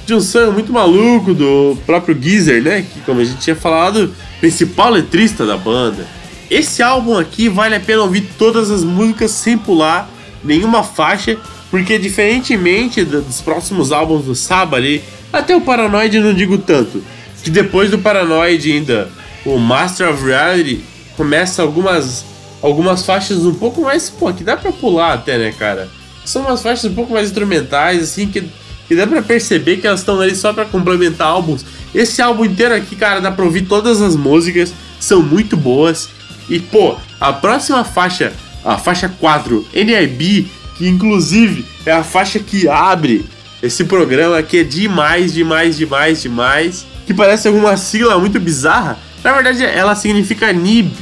de um sonho muito maluco do próprio Geezer, né? Que, como a gente tinha falado, principal letrista da banda. Esse álbum aqui vale a pena ouvir todas as músicas sem pular nenhuma faixa, porque diferentemente dos próximos álbuns do Saba ali, até o Paranoid não digo tanto, que depois do Paranoid ainda, o Master of Reality começa algumas algumas faixas um pouco mais, pô, que dá pra pular até, né, cara? São umas faixas um pouco mais instrumentais, assim, que, que dá pra perceber que elas estão ali só pra complementar álbuns. Esse álbum inteiro aqui, cara, dá pra ouvir todas as músicas, são muito boas. E, pô, a próxima faixa, a faixa 4, NIB, que inclusive é a faixa que abre esse programa, que é demais, demais, demais, demais, que parece alguma sigla muito bizarra. Na verdade, ela significa NIB.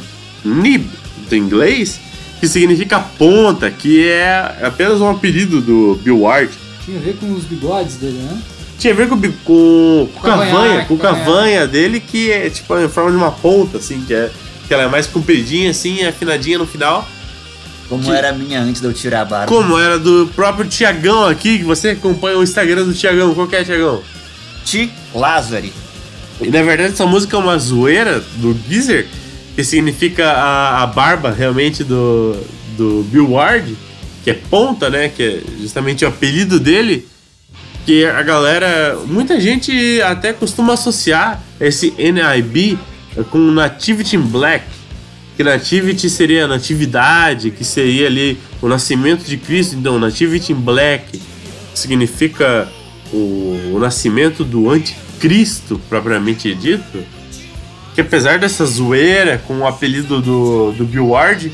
NIB do inglês, que significa ponta, que é apenas um apelido do Bill Ward. Tinha a ver com os bigodes dele, né? Tinha a ver com, com, com cavanha, com cavanha dele, que é tipo em forma de uma ponta, assim, que, é, que ela é mais compridinha, assim, afinadinha no final. Como que, era a minha antes de eu tirar a barba. Como era do próprio Tiagão aqui, que você acompanha o Instagram do Tiagão. Qual que é, Tiagão? Ti Lazari. E na verdade essa música é uma zoeira do Geezer, que significa a, a barba realmente do, do Bill Ward, que é ponta, né? Que é justamente o apelido dele. Que a galera, muita gente até costuma associar esse NIB com Nativity in Black. Que Nativity seria a natividade, que seria ali o nascimento de Cristo. Então, Nativity in Black significa o, o nascimento do anticristo, propriamente dito que apesar dessa zoeira com o apelido do, do Bill Ward,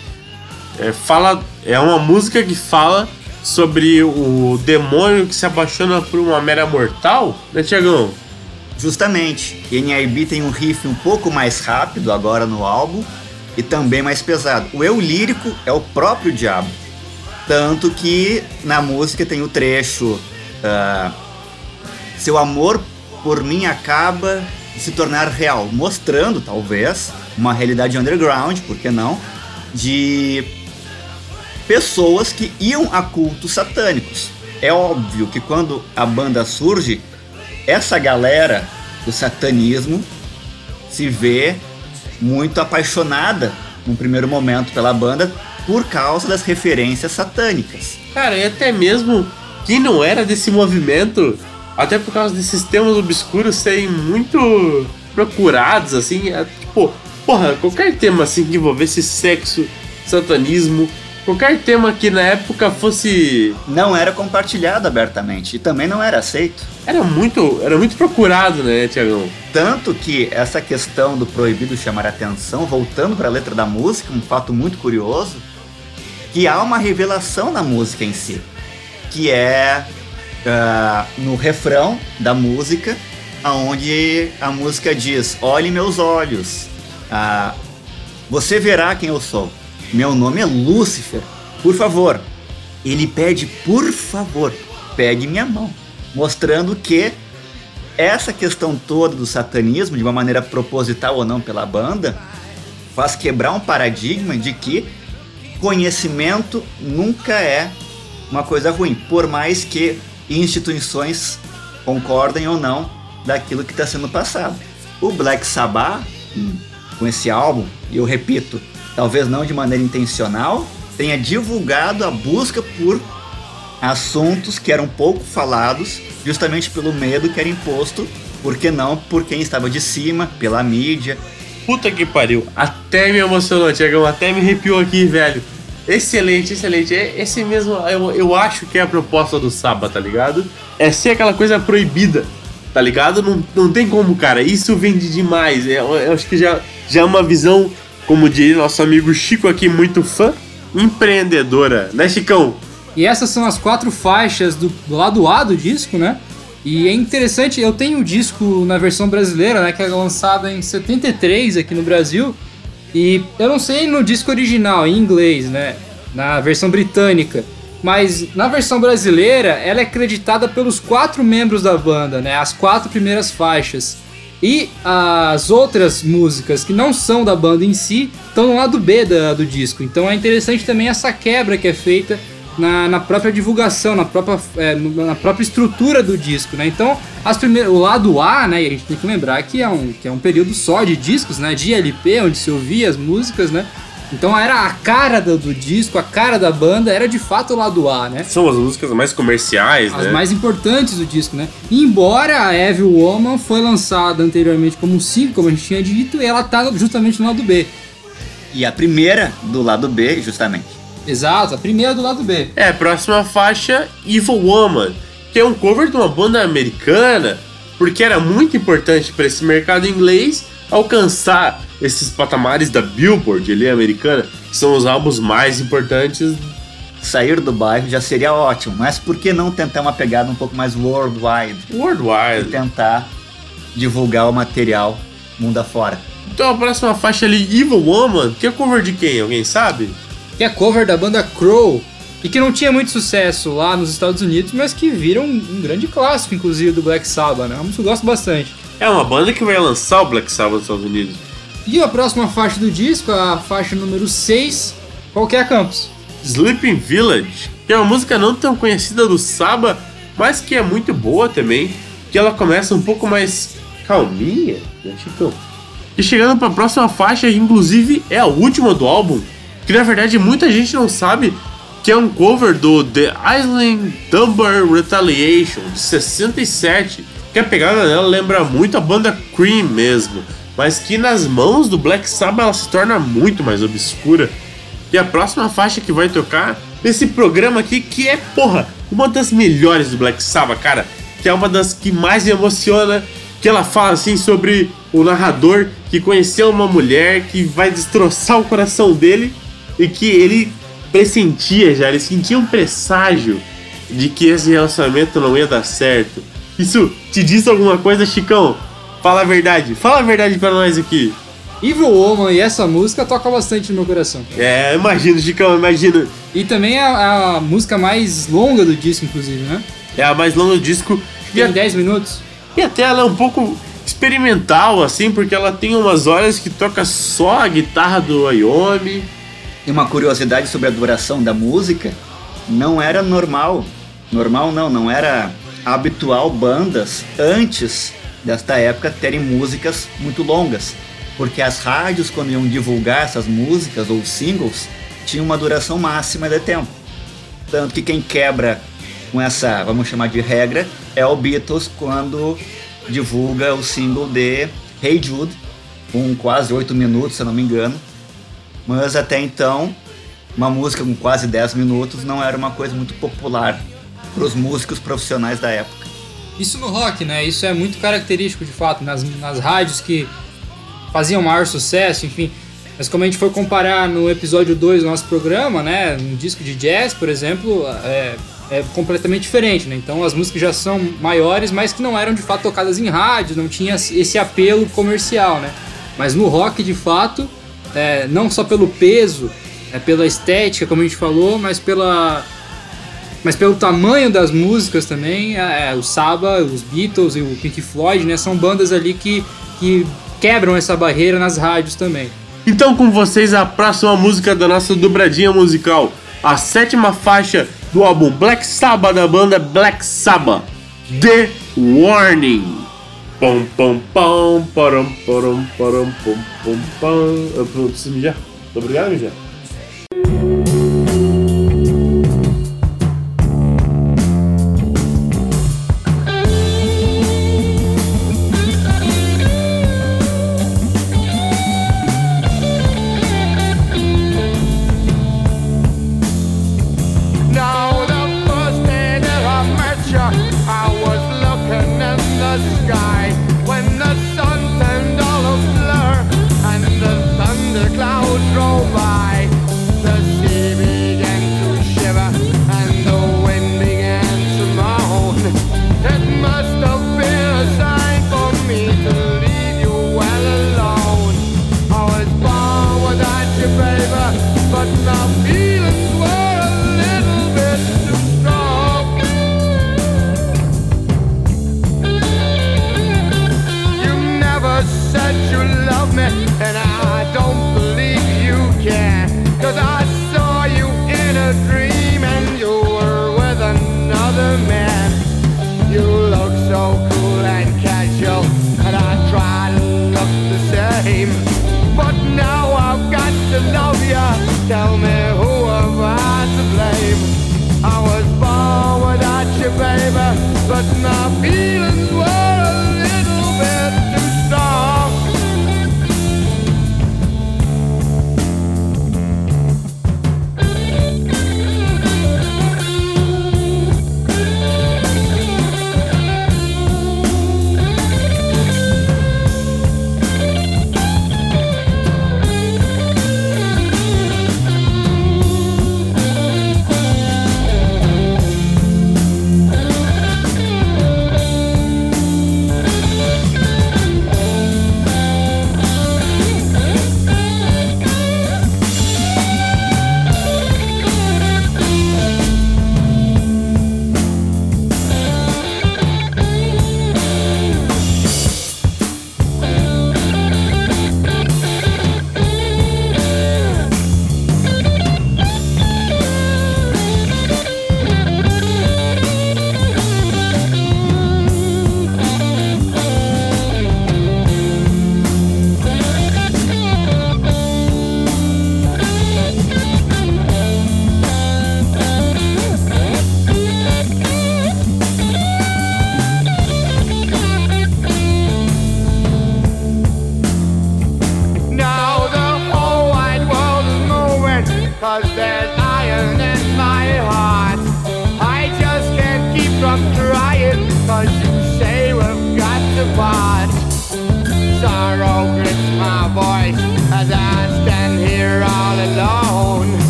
é, fala, é uma música que fala sobre o demônio que se apaixona por uma mera mortal, né, Tiagão? Justamente. NIB tem um riff um pouco mais rápido agora no álbum e também mais pesado. O eu lírico é o próprio diabo. Tanto que na música tem o trecho uh, Seu amor por mim acaba se tornar real, mostrando talvez uma realidade underground, por que não, de pessoas que iam a cultos satânicos. É óbvio que quando a banda surge, essa galera do satanismo se vê muito apaixonada no primeiro momento pela banda por causa das referências satânicas. Cara, e até mesmo quem não era desse movimento até por causa desses temas obscuros serem muito procurados, assim. É, tipo, porra, qualquer tema assim que envolvesse sexo, satanismo, qualquer tema que na época fosse. Não era compartilhado abertamente e também não era aceito. Era muito, era muito procurado, né, Tiagão? Tanto que essa questão do proibido chamar atenção, voltando para a letra da música, um fato muito curioso, que há uma revelação na música em si, que é uh, no refrão da música, aonde a música diz: Olhe meus olhos, uh, você verá quem eu sou. Meu nome é Lúcifer. Por favor. Ele pede, por favor, pegue minha mão, mostrando que essa questão toda do satanismo, de uma maneira proposital ou não pela banda, faz quebrar um paradigma de que conhecimento nunca é uma coisa ruim, por mais que instituições concordem ou não daquilo que está sendo passado. O Black Sabbath, com esse álbum, e eu repito, talvez não de maneira intencional, tenha divulgado a busca por assuntos que eram pouco falados, justamente pelo medo que era imposto, por que não por quem estava de cima, pela mídia. Puta que pariu, até me emocionou, Tiagão, até me arrepiou aqui, velho. Excelente, excelente. É esse mesmo, eu, eu acho que é a proposta do Saba, tá ligado? É ser aquela coisa proibida, tá ligado? Não, não tem como, cara. Isso vende demais. É, eu acho que já, já é uma visão, como diria nosso amigo Chico aqui, muito fã, empreendedora, né, Chicão? E essas são as quatro faixas do, do lado A do disco, né? E é interessante, eu tenho o disco na versão brasileira, né? Que é lançada em 73 aqui no Brasil. E eu não sei no disco original, em inglês, né? Na versão britânica. Mas na versão brasileira, ela é creditada pelos quatro membros da banda, né? As quatro primeiras faixas. E as outras músicas que não são da banda em si estão no lado B da, do disco. Então é interessante também essa quebra que é feita na, na própria divulgação, na própria, é, na própria estrutura do disco, né? Então, as primeiras, o lado A, né? A gente tem que lembrar que é um, que é um período só de discos, né? De LP, onde se ouvia as músicas, né? Então era a cara do, do, disco, a cara da banda, era de fato o lado A, né? São as músicas mais comerciais, as né? mais importantes do disco, né? E embora a Evil Woman foi lançada anteriormente como um single, como a gente tinha dito, e ela tá justamente no lado B. E a primeira do lado B, justamente. Exato, a primeira do lado B. É, próxima faixa, Evil Woman, que é um cover de uma banda americana, porque era muito importante para esse mercado inglês alcançar esses patamares da Billboard ali americana, que são os álbuns mais importantes. Sair do bairro já seria ótimo, mas por que não tentar uma pegada um pouco mais worldwide? Worldwide. E tentar divulgar o material mundo afora. Então a próxima faixa ali, Evil Woman, que é cover de quem? Alguém sabe? Que é cover da banda Crow, e que não tinha muito sucesso lá nos Estados Unidos, mas que viram um grande clássico, inclusive, do Black Sabbath, né? É uma música eu gosto bastante. É uma banda que vai lançar o Black Sabbath nos Estados Unidos. E a próxima faixa do disco, a faixa número 6, qual que é a Campos? Sleeping Village, que é uma música não tão conhecida do Saba, mas que é muito boa também, que ela começa um pouco mais calminha, né, Chico? E chegando para a próxima faixa, inclusive é a última do álbum, que na verdade muita gente não sabe que é um cover do The Island Dumber Retaliation de 67, que a pegada dela lembra muito a banda Cream mesmo, mas que nas mãos do Black Sabbath ela se torna muito mais obscura. E a próxima faixa que vai tocar nesse programa aqui, que é, porra, uma das melhores do Black Sabbath, cara, que é uma das que mais me emociona, que ela fala assim sobre o narrador que conheceu uma mulher que vai destroçar o coração dele e que ele pressentia já, ele sentia um presságio de que esse relacionamento não ia dar certo. Isso te diz alguma coisa, Chicão? Fala a verdade, fala a verdade pra nós aqui. Evil Woman e essa música toca bastante no meu coração. É, imagino, Chicão, imagino. E também é a, a música mais longa do disco, inclusive, né? É a mais longa do disco. Tem e 10 minutos. E até ela é um pouco experimental, assim, porque ela tem umas horas que toca só a guitarra do Ayomi e uma curiosidade sobre a duração da música, não era normal. Normal não, não era habitual bandas antes desta época terem músicas muito longas. Porque as rádios, quando iam divulgar essas músicas ou singles, tinham uma duração máxima de tempo. Tanto que quem quebra com essa, vamos chamar de regra, é o Beatles quando divulga o single de Hey Jude, com quase 8 minutos, se eu não me engano, mas até então, uma música com quase 10 minutos não era uma coisa muito popular para os músicos profissionais da época. Isso no rock, né? Isso é muito característico de fato, nas, nas rádios que faziam maior sucesso, enfim. Mas como a gente foi comparar no episódio 2 do nosso programa, né? Um disco de jazz, por exemplo, é, é completamente diferente, né? Então as músicas já são maiores, mas que não eram de fato tocadas em rádio, não tinha esse apelo comercial, né? Mas no rock, de fato, é, não só pelo peso, é, pela estética, como a gente falou, mas pela mas pelo tamanho das músicas também, é, é, o Saba, os Beatles e o Pink Floyd, né, são bandas ali que, que quebram essa barreira nas rádios também. Então com vocês a próxima música da nossa dobradinha musical, a sétima faixa do álbum Black Sabbath da banda Black Sabbath, The Warning. Pom, pom, pom, param, param, param, pom, pom, pom. Pronto, preciso é mijar. Muito obrigado, mijar.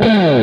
Oh.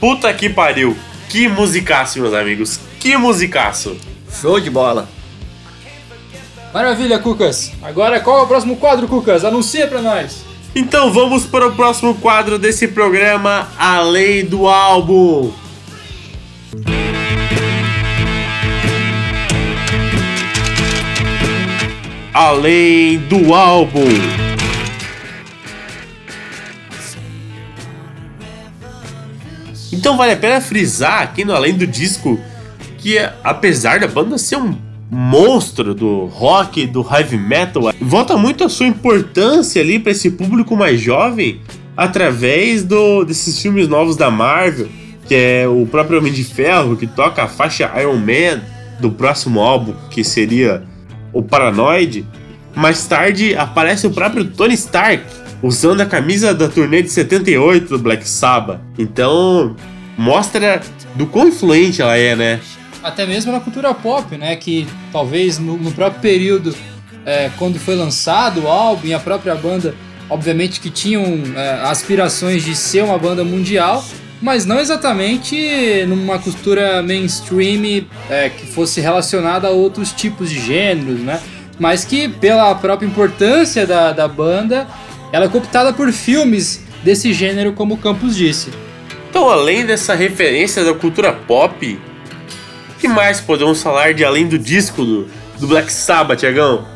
Puta que pariu. Que musicaço, meus amigos. Que musicaço. Show de bola. Maravilha, Cucas. Agora qual é o próximo quadro, Cucas? Anuncia pra nós. Então vamos para o próximo quadro desse programa, Além do Álbum. Além do Álbum. Então vale a pena frisar aqui no Além do Disco que apesar da banda ser um monstro do rock, do heavy metal, volta muito a sua importância ali para esse público mais jovem através do, desses filmes novos da Marvel, que é o próprio Homem de Ferro, que toca a faixa Iron Man do próximo álbum, que seria o Paranoid. Mais tarde aparece o próprio Tony Stark usando a camisa da turnê de 78 do Black Sabbath. Então, mostra do quão influente ela é, né? Até mesmo na cultura pop, né? Que talvez no, no próprio período, é, quando foi lançado o álbum e a própria banda, obviamente que tinham é, aspirações de ser uma banda mundial, mas não exatamente numa cultura mainstream é, que fosse relacionada a outros tipos de gêneros, né? Mas que pela própria importância da, da banda, ela é cooptada por filmes desse gênero, como o Campos disse. Então, além dessa referência da cultura pop, o que mais podemos falar de além do disco do, do Black Sabbath, Tiagão?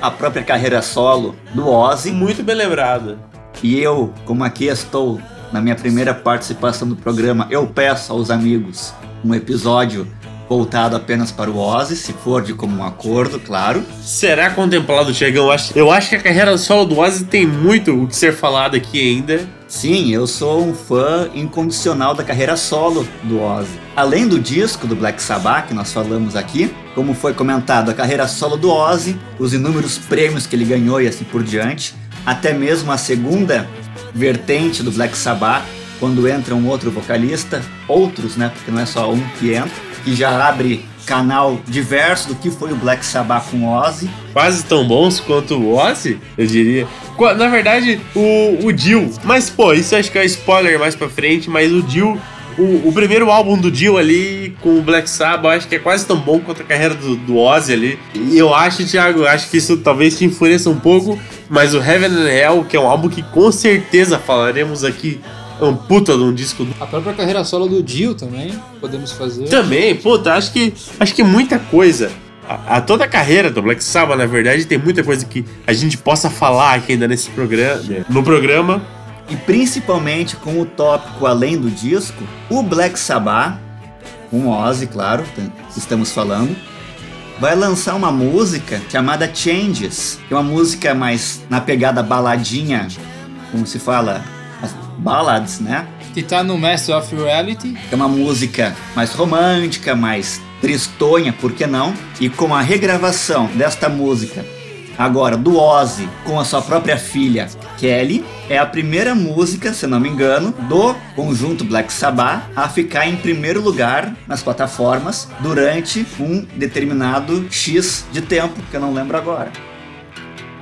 A própria carreira solo do Ozzy. Muito bem lembrado. E eu, como aqui estou na minha primeira participação do programa, eu peço aos amigos um episódio voltado apenas para o Ozzy, se for de comum acordo, claro. Será contemplado, Tiagão? Eu acho, eu acho que a carreira solo do Ozzy tem muito o que ser falado aqui ainda. Sim, eu sou um fã incondicional da carreira solo do Ozzy. Além do disco do Black Sabbath que nós falamos aqui, como foi comentado, a carreira solo do Ozzy, os inúmeros prêmios que ele ganhou e assim por diante, até mesmo a segunda vertente do Black Sabbath, quando entra um outro vocalista, outros, né, porque não é só um que entra, que já abre canal diverso do que foi o Black Sabbath com Ozzy. Quase tão bons quanto o Ozzy, eu diria. Na verdade, o, o Dio. Mas, pô, isso acho que é spoiler mais pra frente, mas o Dio. O, o primeiro álbum do Dio ali com o Black Sabbath, acho que é quase tão bom quanto a carreira do, do Ozzy ali. E eu acho, Thiago, acho que isso talvez te influencia um pouco, mas o Heaven and Hell, que é um álbum que com certeza falaremos aqui, é um puta de um disco do A própria carreira solo do Dio também podemos fazer. Também, puta, acho que acho que muita coisa. A, a toda a carreira do Black Sabbath, na verdade, tem muita coisa que a gente possa falar aqui ainda nesse programa, no programa. E principalmente com o tópico além do disco, o Black Sabbath, com Ozzy, claro, estamos falando, vai lançar uma música chamada Changes, que é uma música mais na pegada baladinha, como se fala, as ballads, né? Que tá no Master of Reality. É uma música mais romântica, mais tristonha, por que não? E com a regravação desta música, agora do Ozzy, com a sua própria filha Kelly, é a primeira música, se não me engano, do conjunto Black Sabbath a ficar em primeiro lugar nas plataformas durante um determinado X de tempo, que eu não lembro agora.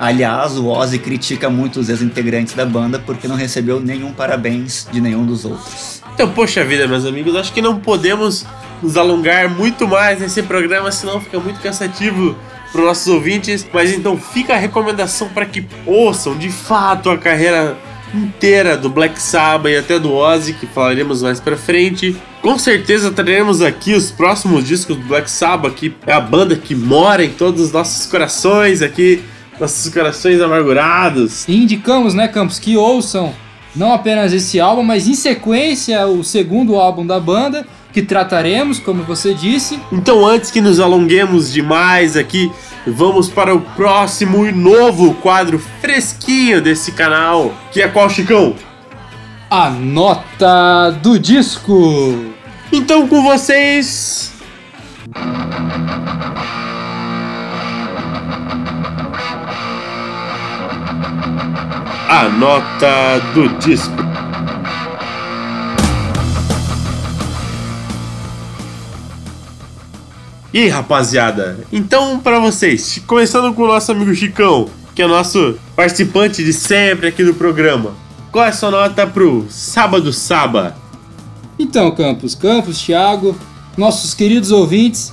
Aliás, o Ozzy critica muito os ex-integrantes da banda porque não recebeu nenhum parabéns de nenhum dos outros. Então, poxa vida, meus amigos, acho que não podemos nos alongar muito mais nesse programa, senão fica muito cansativo para os nossos ouvintes. Mas então fica a recomendação para que ouçam de fato a carreira inteira do Black Sabbath e até do Ozzy, que falaremos mais pra frente. Com certeza traremos aqui os próximos discos do Black Sabbath, que é a banda que mora em todos os nossos corações aqui, nossos corações amargurados. E indicamos, né, Campos, que ouçam não apenas esse álbum, mas em sequência o segundo álbum da banda, que trataremos, como você disse. Então, antes que nos alonguemos demais aqui, vamos para o próximo e novo quadro fresquinho desse canal, que é qual, Chicão? A nota do disco. Então, com vocês. A nota do disco. E rapaziada, então para vocês, começando com o nosso amigo Chicão, que é nosso participante de sempre aqui do programa. Qual é a sua nota pro Sábado Saba? Então, Campos, Campos, Thiago, nossos queridos ouvintes,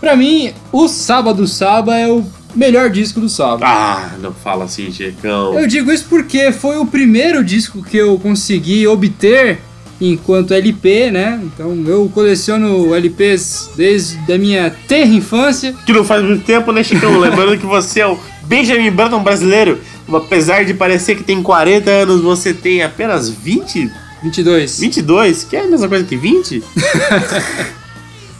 pra mim, o Sábado Saba é o melhor disco do Sábado. Ah, não fala assim, Chicão. Eu digo isso porque foi o primeiro disco que eu consegui obter enquanto LP, né? Então eu coleciono LPs desde a minha terra infância. Que não faz muito tempo, né, Chicão? Lembrando que você é o Benjamin Button brasileiro. Apesar de parecer que tem 40 anos, você tem apenas 20, 22. 22, que é a mesma coisa que 20? (laughs)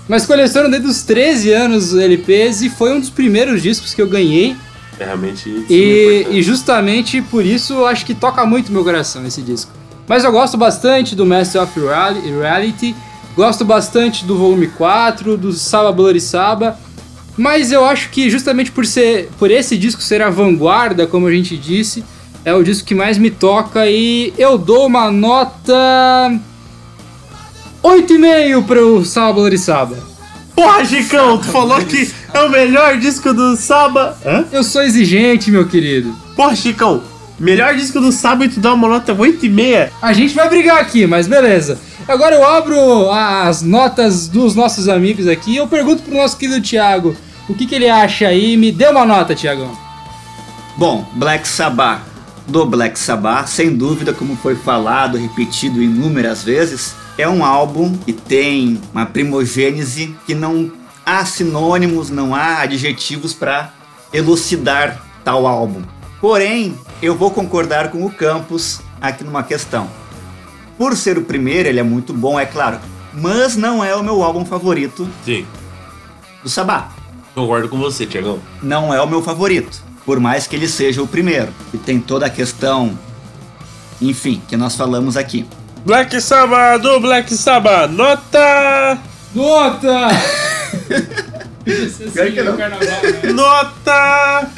Mas coleciono desde os 13 anos LPs e foi um dos primeiros discos que eu ganhei. É realmente isso E, e justamente por isso eu acho que toca muito meu coração esse disco. Mas eu gosto bastante do Master of Reali- Reality, gosto bastante do volume 4, do Saba Bloody Saba. Mas eu acho que justamente por ser por esse disco ser a vanguarda, como a gente disse, é o disco que mais me toca e eu dou uma nota 8,5 pro Saba Bloody Saba. Porra, Chicão, tu falou que é o melhor disco do Saba. Hã? Eu sou exigente, meu querido. Porra, Chicão, melhor disco do Saba e tu dá uma nota 8,5. A gente vai brigar aqui, mas beleza. Agora eu abro as notas dos nossos amigos aqui e eu pergunto pro nosso querido Thiago o que, que ele acha aí. Me dê uma nota, Thiagão. Bom, Black Sabbath do Black Sabbath, sem dúvida, como foi falado, repetido inúmeras vezes, é um álbum que tem uma primogênese que não há sinônimos, não há adjetivos para elucidar tal álbum. Porém, eu vou concordar com o Campos aqui numa questão. Por ser o primeiro, ele é muito bom, é claro, mas não é o meu álbum favorito Sim, do Sabbath. concordo com você, Tiagão. não é o meu favorito, por mais que ele seja o primeiro. E tem toda a questão, enfim, que nós falamos aqui. Black Saba do Black Saba, nota. Nota! (laughs) Que não. né? Nota.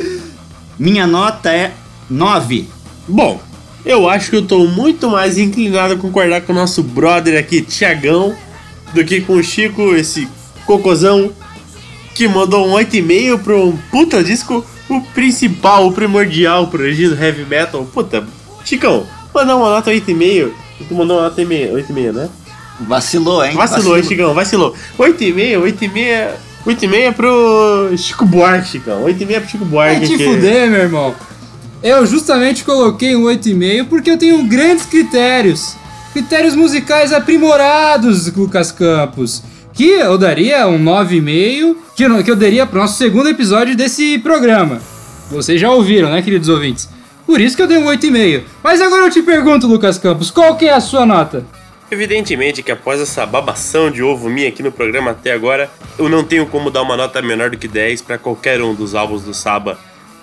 Minha nota é 9. Bom, eu acho que eu tô muito mais inclinado a concordar com o nosso brother aqui, Tiagão, do que com o Chico, esse cocôzão, que mandou um 8,5 pro um puta disco, o principal, o primordial pro Regino Heavy Metal. Puta, Chicão, mandou uma nota 8,5, e tu mandou uma nota 8,5, né? Vacilou, hein? Vacilou, hein, Chicão, vacilou. 8,5, 8,5, 8,5 pro Chico Buarque, Chicão. 8,5 pro Chico Buarque. Vai te que- fuder, meu irmão. Eu justamente coloquei um 8,5 porque eu tenho grandes critérios. Critérios musicais aprimorados, Lucas Campos. Que eu daria um 9,5, que, eu- que eu daria pro nosso segundo episódio desse programa. Vocês já ouviram, né, queridos ouvintes? Por isso que eu dei um 8,5. Mas agora eu te pergunto, Lucas Campos, qual que é a sua nota? Evidentemente que após essa babação de ovo minha aqui no programa até agora, eu não tenho como dar uma nota menor do que 10 pra qualquer um dos álbuns do Saba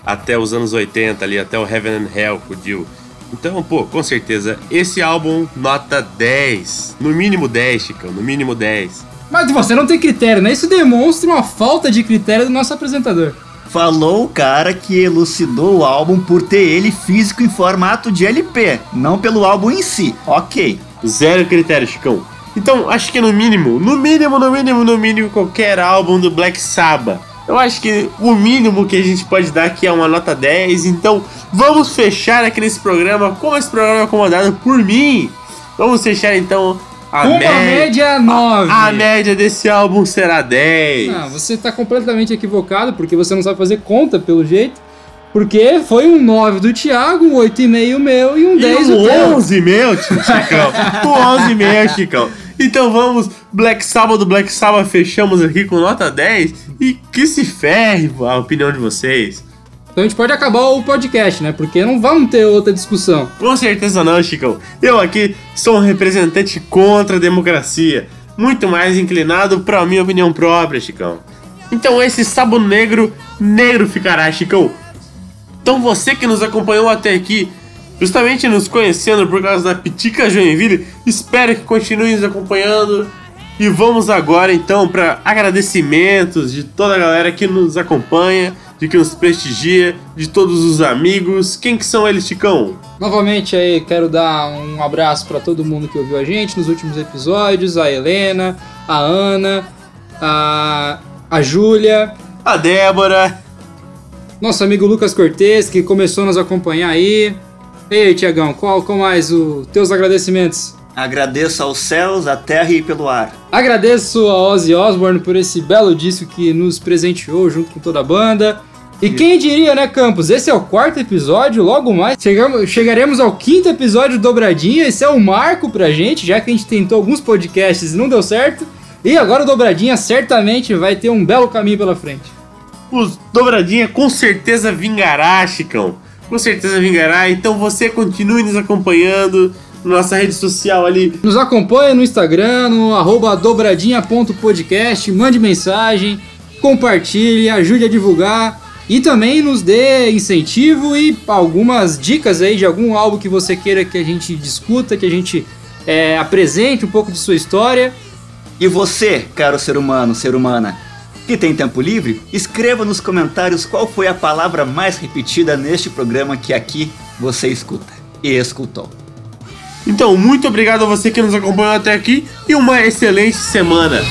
até os anos 80 ali, até o Heaven and Hell com o Dio. Então, pô, com certeza, esse álbum nota 10. No mínimo 10, Chicão, no mínimo 10. Mas você não tem critério, né? Isso demonstra uma falta de critério do nosso apresentador. Falou o cara que elucidou o álbum por ter ele físico em formato de LP, não pelo álbum em si. Ok. Zero critério, Chicão. Então, acho que no mínimo, no mínimo, no mínimo, no mínimo, qualquer álbum do Black Sabbath. Eu acho que o mínimo que a gente pode dar aqui é uma nota 10. Então, vamos fechar aqui nesse programa, como esse programa comandado por mim. Vamos fechar então a Uma média. média 9. A média desse álbum será 10. Não, você tá completamente equivocado, porque você não sabe fazer conta, pelo jeito. Porque foi um 9 do Thiago, um 8,5 meu e um 10 e o um teu. 11 meu, Chicão. (laughs) um 11 meu, Chicão. Então vamos, Black Sabbath, Black Sabbath, fechamos aqui com nota 10. E que se ferre a opinião de vocês. Então a gente pode acabar o podcast, né? Porque não vamos ter outra discussão. Com certeza não, Chicão. Eu aqui sou um representante contra a democracia. Muito mais inclinado para a minha opinião própria, Chicão. Então esse sabo negro, negro ficará, Chicão. Então você que nos acompanhou até aqui, justamente nos conhecendo por causa da Pitica Joinville, espero que continue nos acompanhando. E vamos agora então para agradecimentos de toda a galera que nos acompanha, de quem nos prestigia, de todos os amigos. Quem que são eles, Chicão? Novamente aí quero dar um abraço para todo mundo que ouviu a gente nos últimos episódios, a Helena, a Ana, a, a Júlia, A Débora, nosso amigo Lucas Cortez, que começou a nos acompanhar aí. E aí, Tiagão, qual, qual mais os teus agradecimentos? Agradeço aos céus, à terra e pelo ar. Agradeço a Ozzy Osbourne por esse belo disco que nos presenteou junto com toda a banda. E quem diria, né, Campos? Esse é o quarto episódio, logo mais chegamos, chegaremos ao quinto episódio do Dobradinha. Esse é um marco pra gente, já que a gente tentou alguns podcasts e não deu certo. E agora o Dobradinha certamente vai ter um belo caminho pela frente. o Dobradinha com certeza vingará, Chicão. Com certeza vingará. Então você continue nos acompanhando na nossa rede social ali. Nos acompanhe no Instagram, no arroba dobradinha.podcast, mande mensagem, compartilhe, ajude a divulgar e também nos dê incentivo e algumas dicas aí de algum álbum que você queira que a gente discuta, que a gente é, apresente um pouco de sua história. E você, caro ser humano, ser humana, que tem tempo livre, escreva nos comentários qual foi a palavra mais repetida neste programa que aqui você escuta e escutou. Então, muito obrigado a você que nos acompanhou até aqui e uma excelente semana.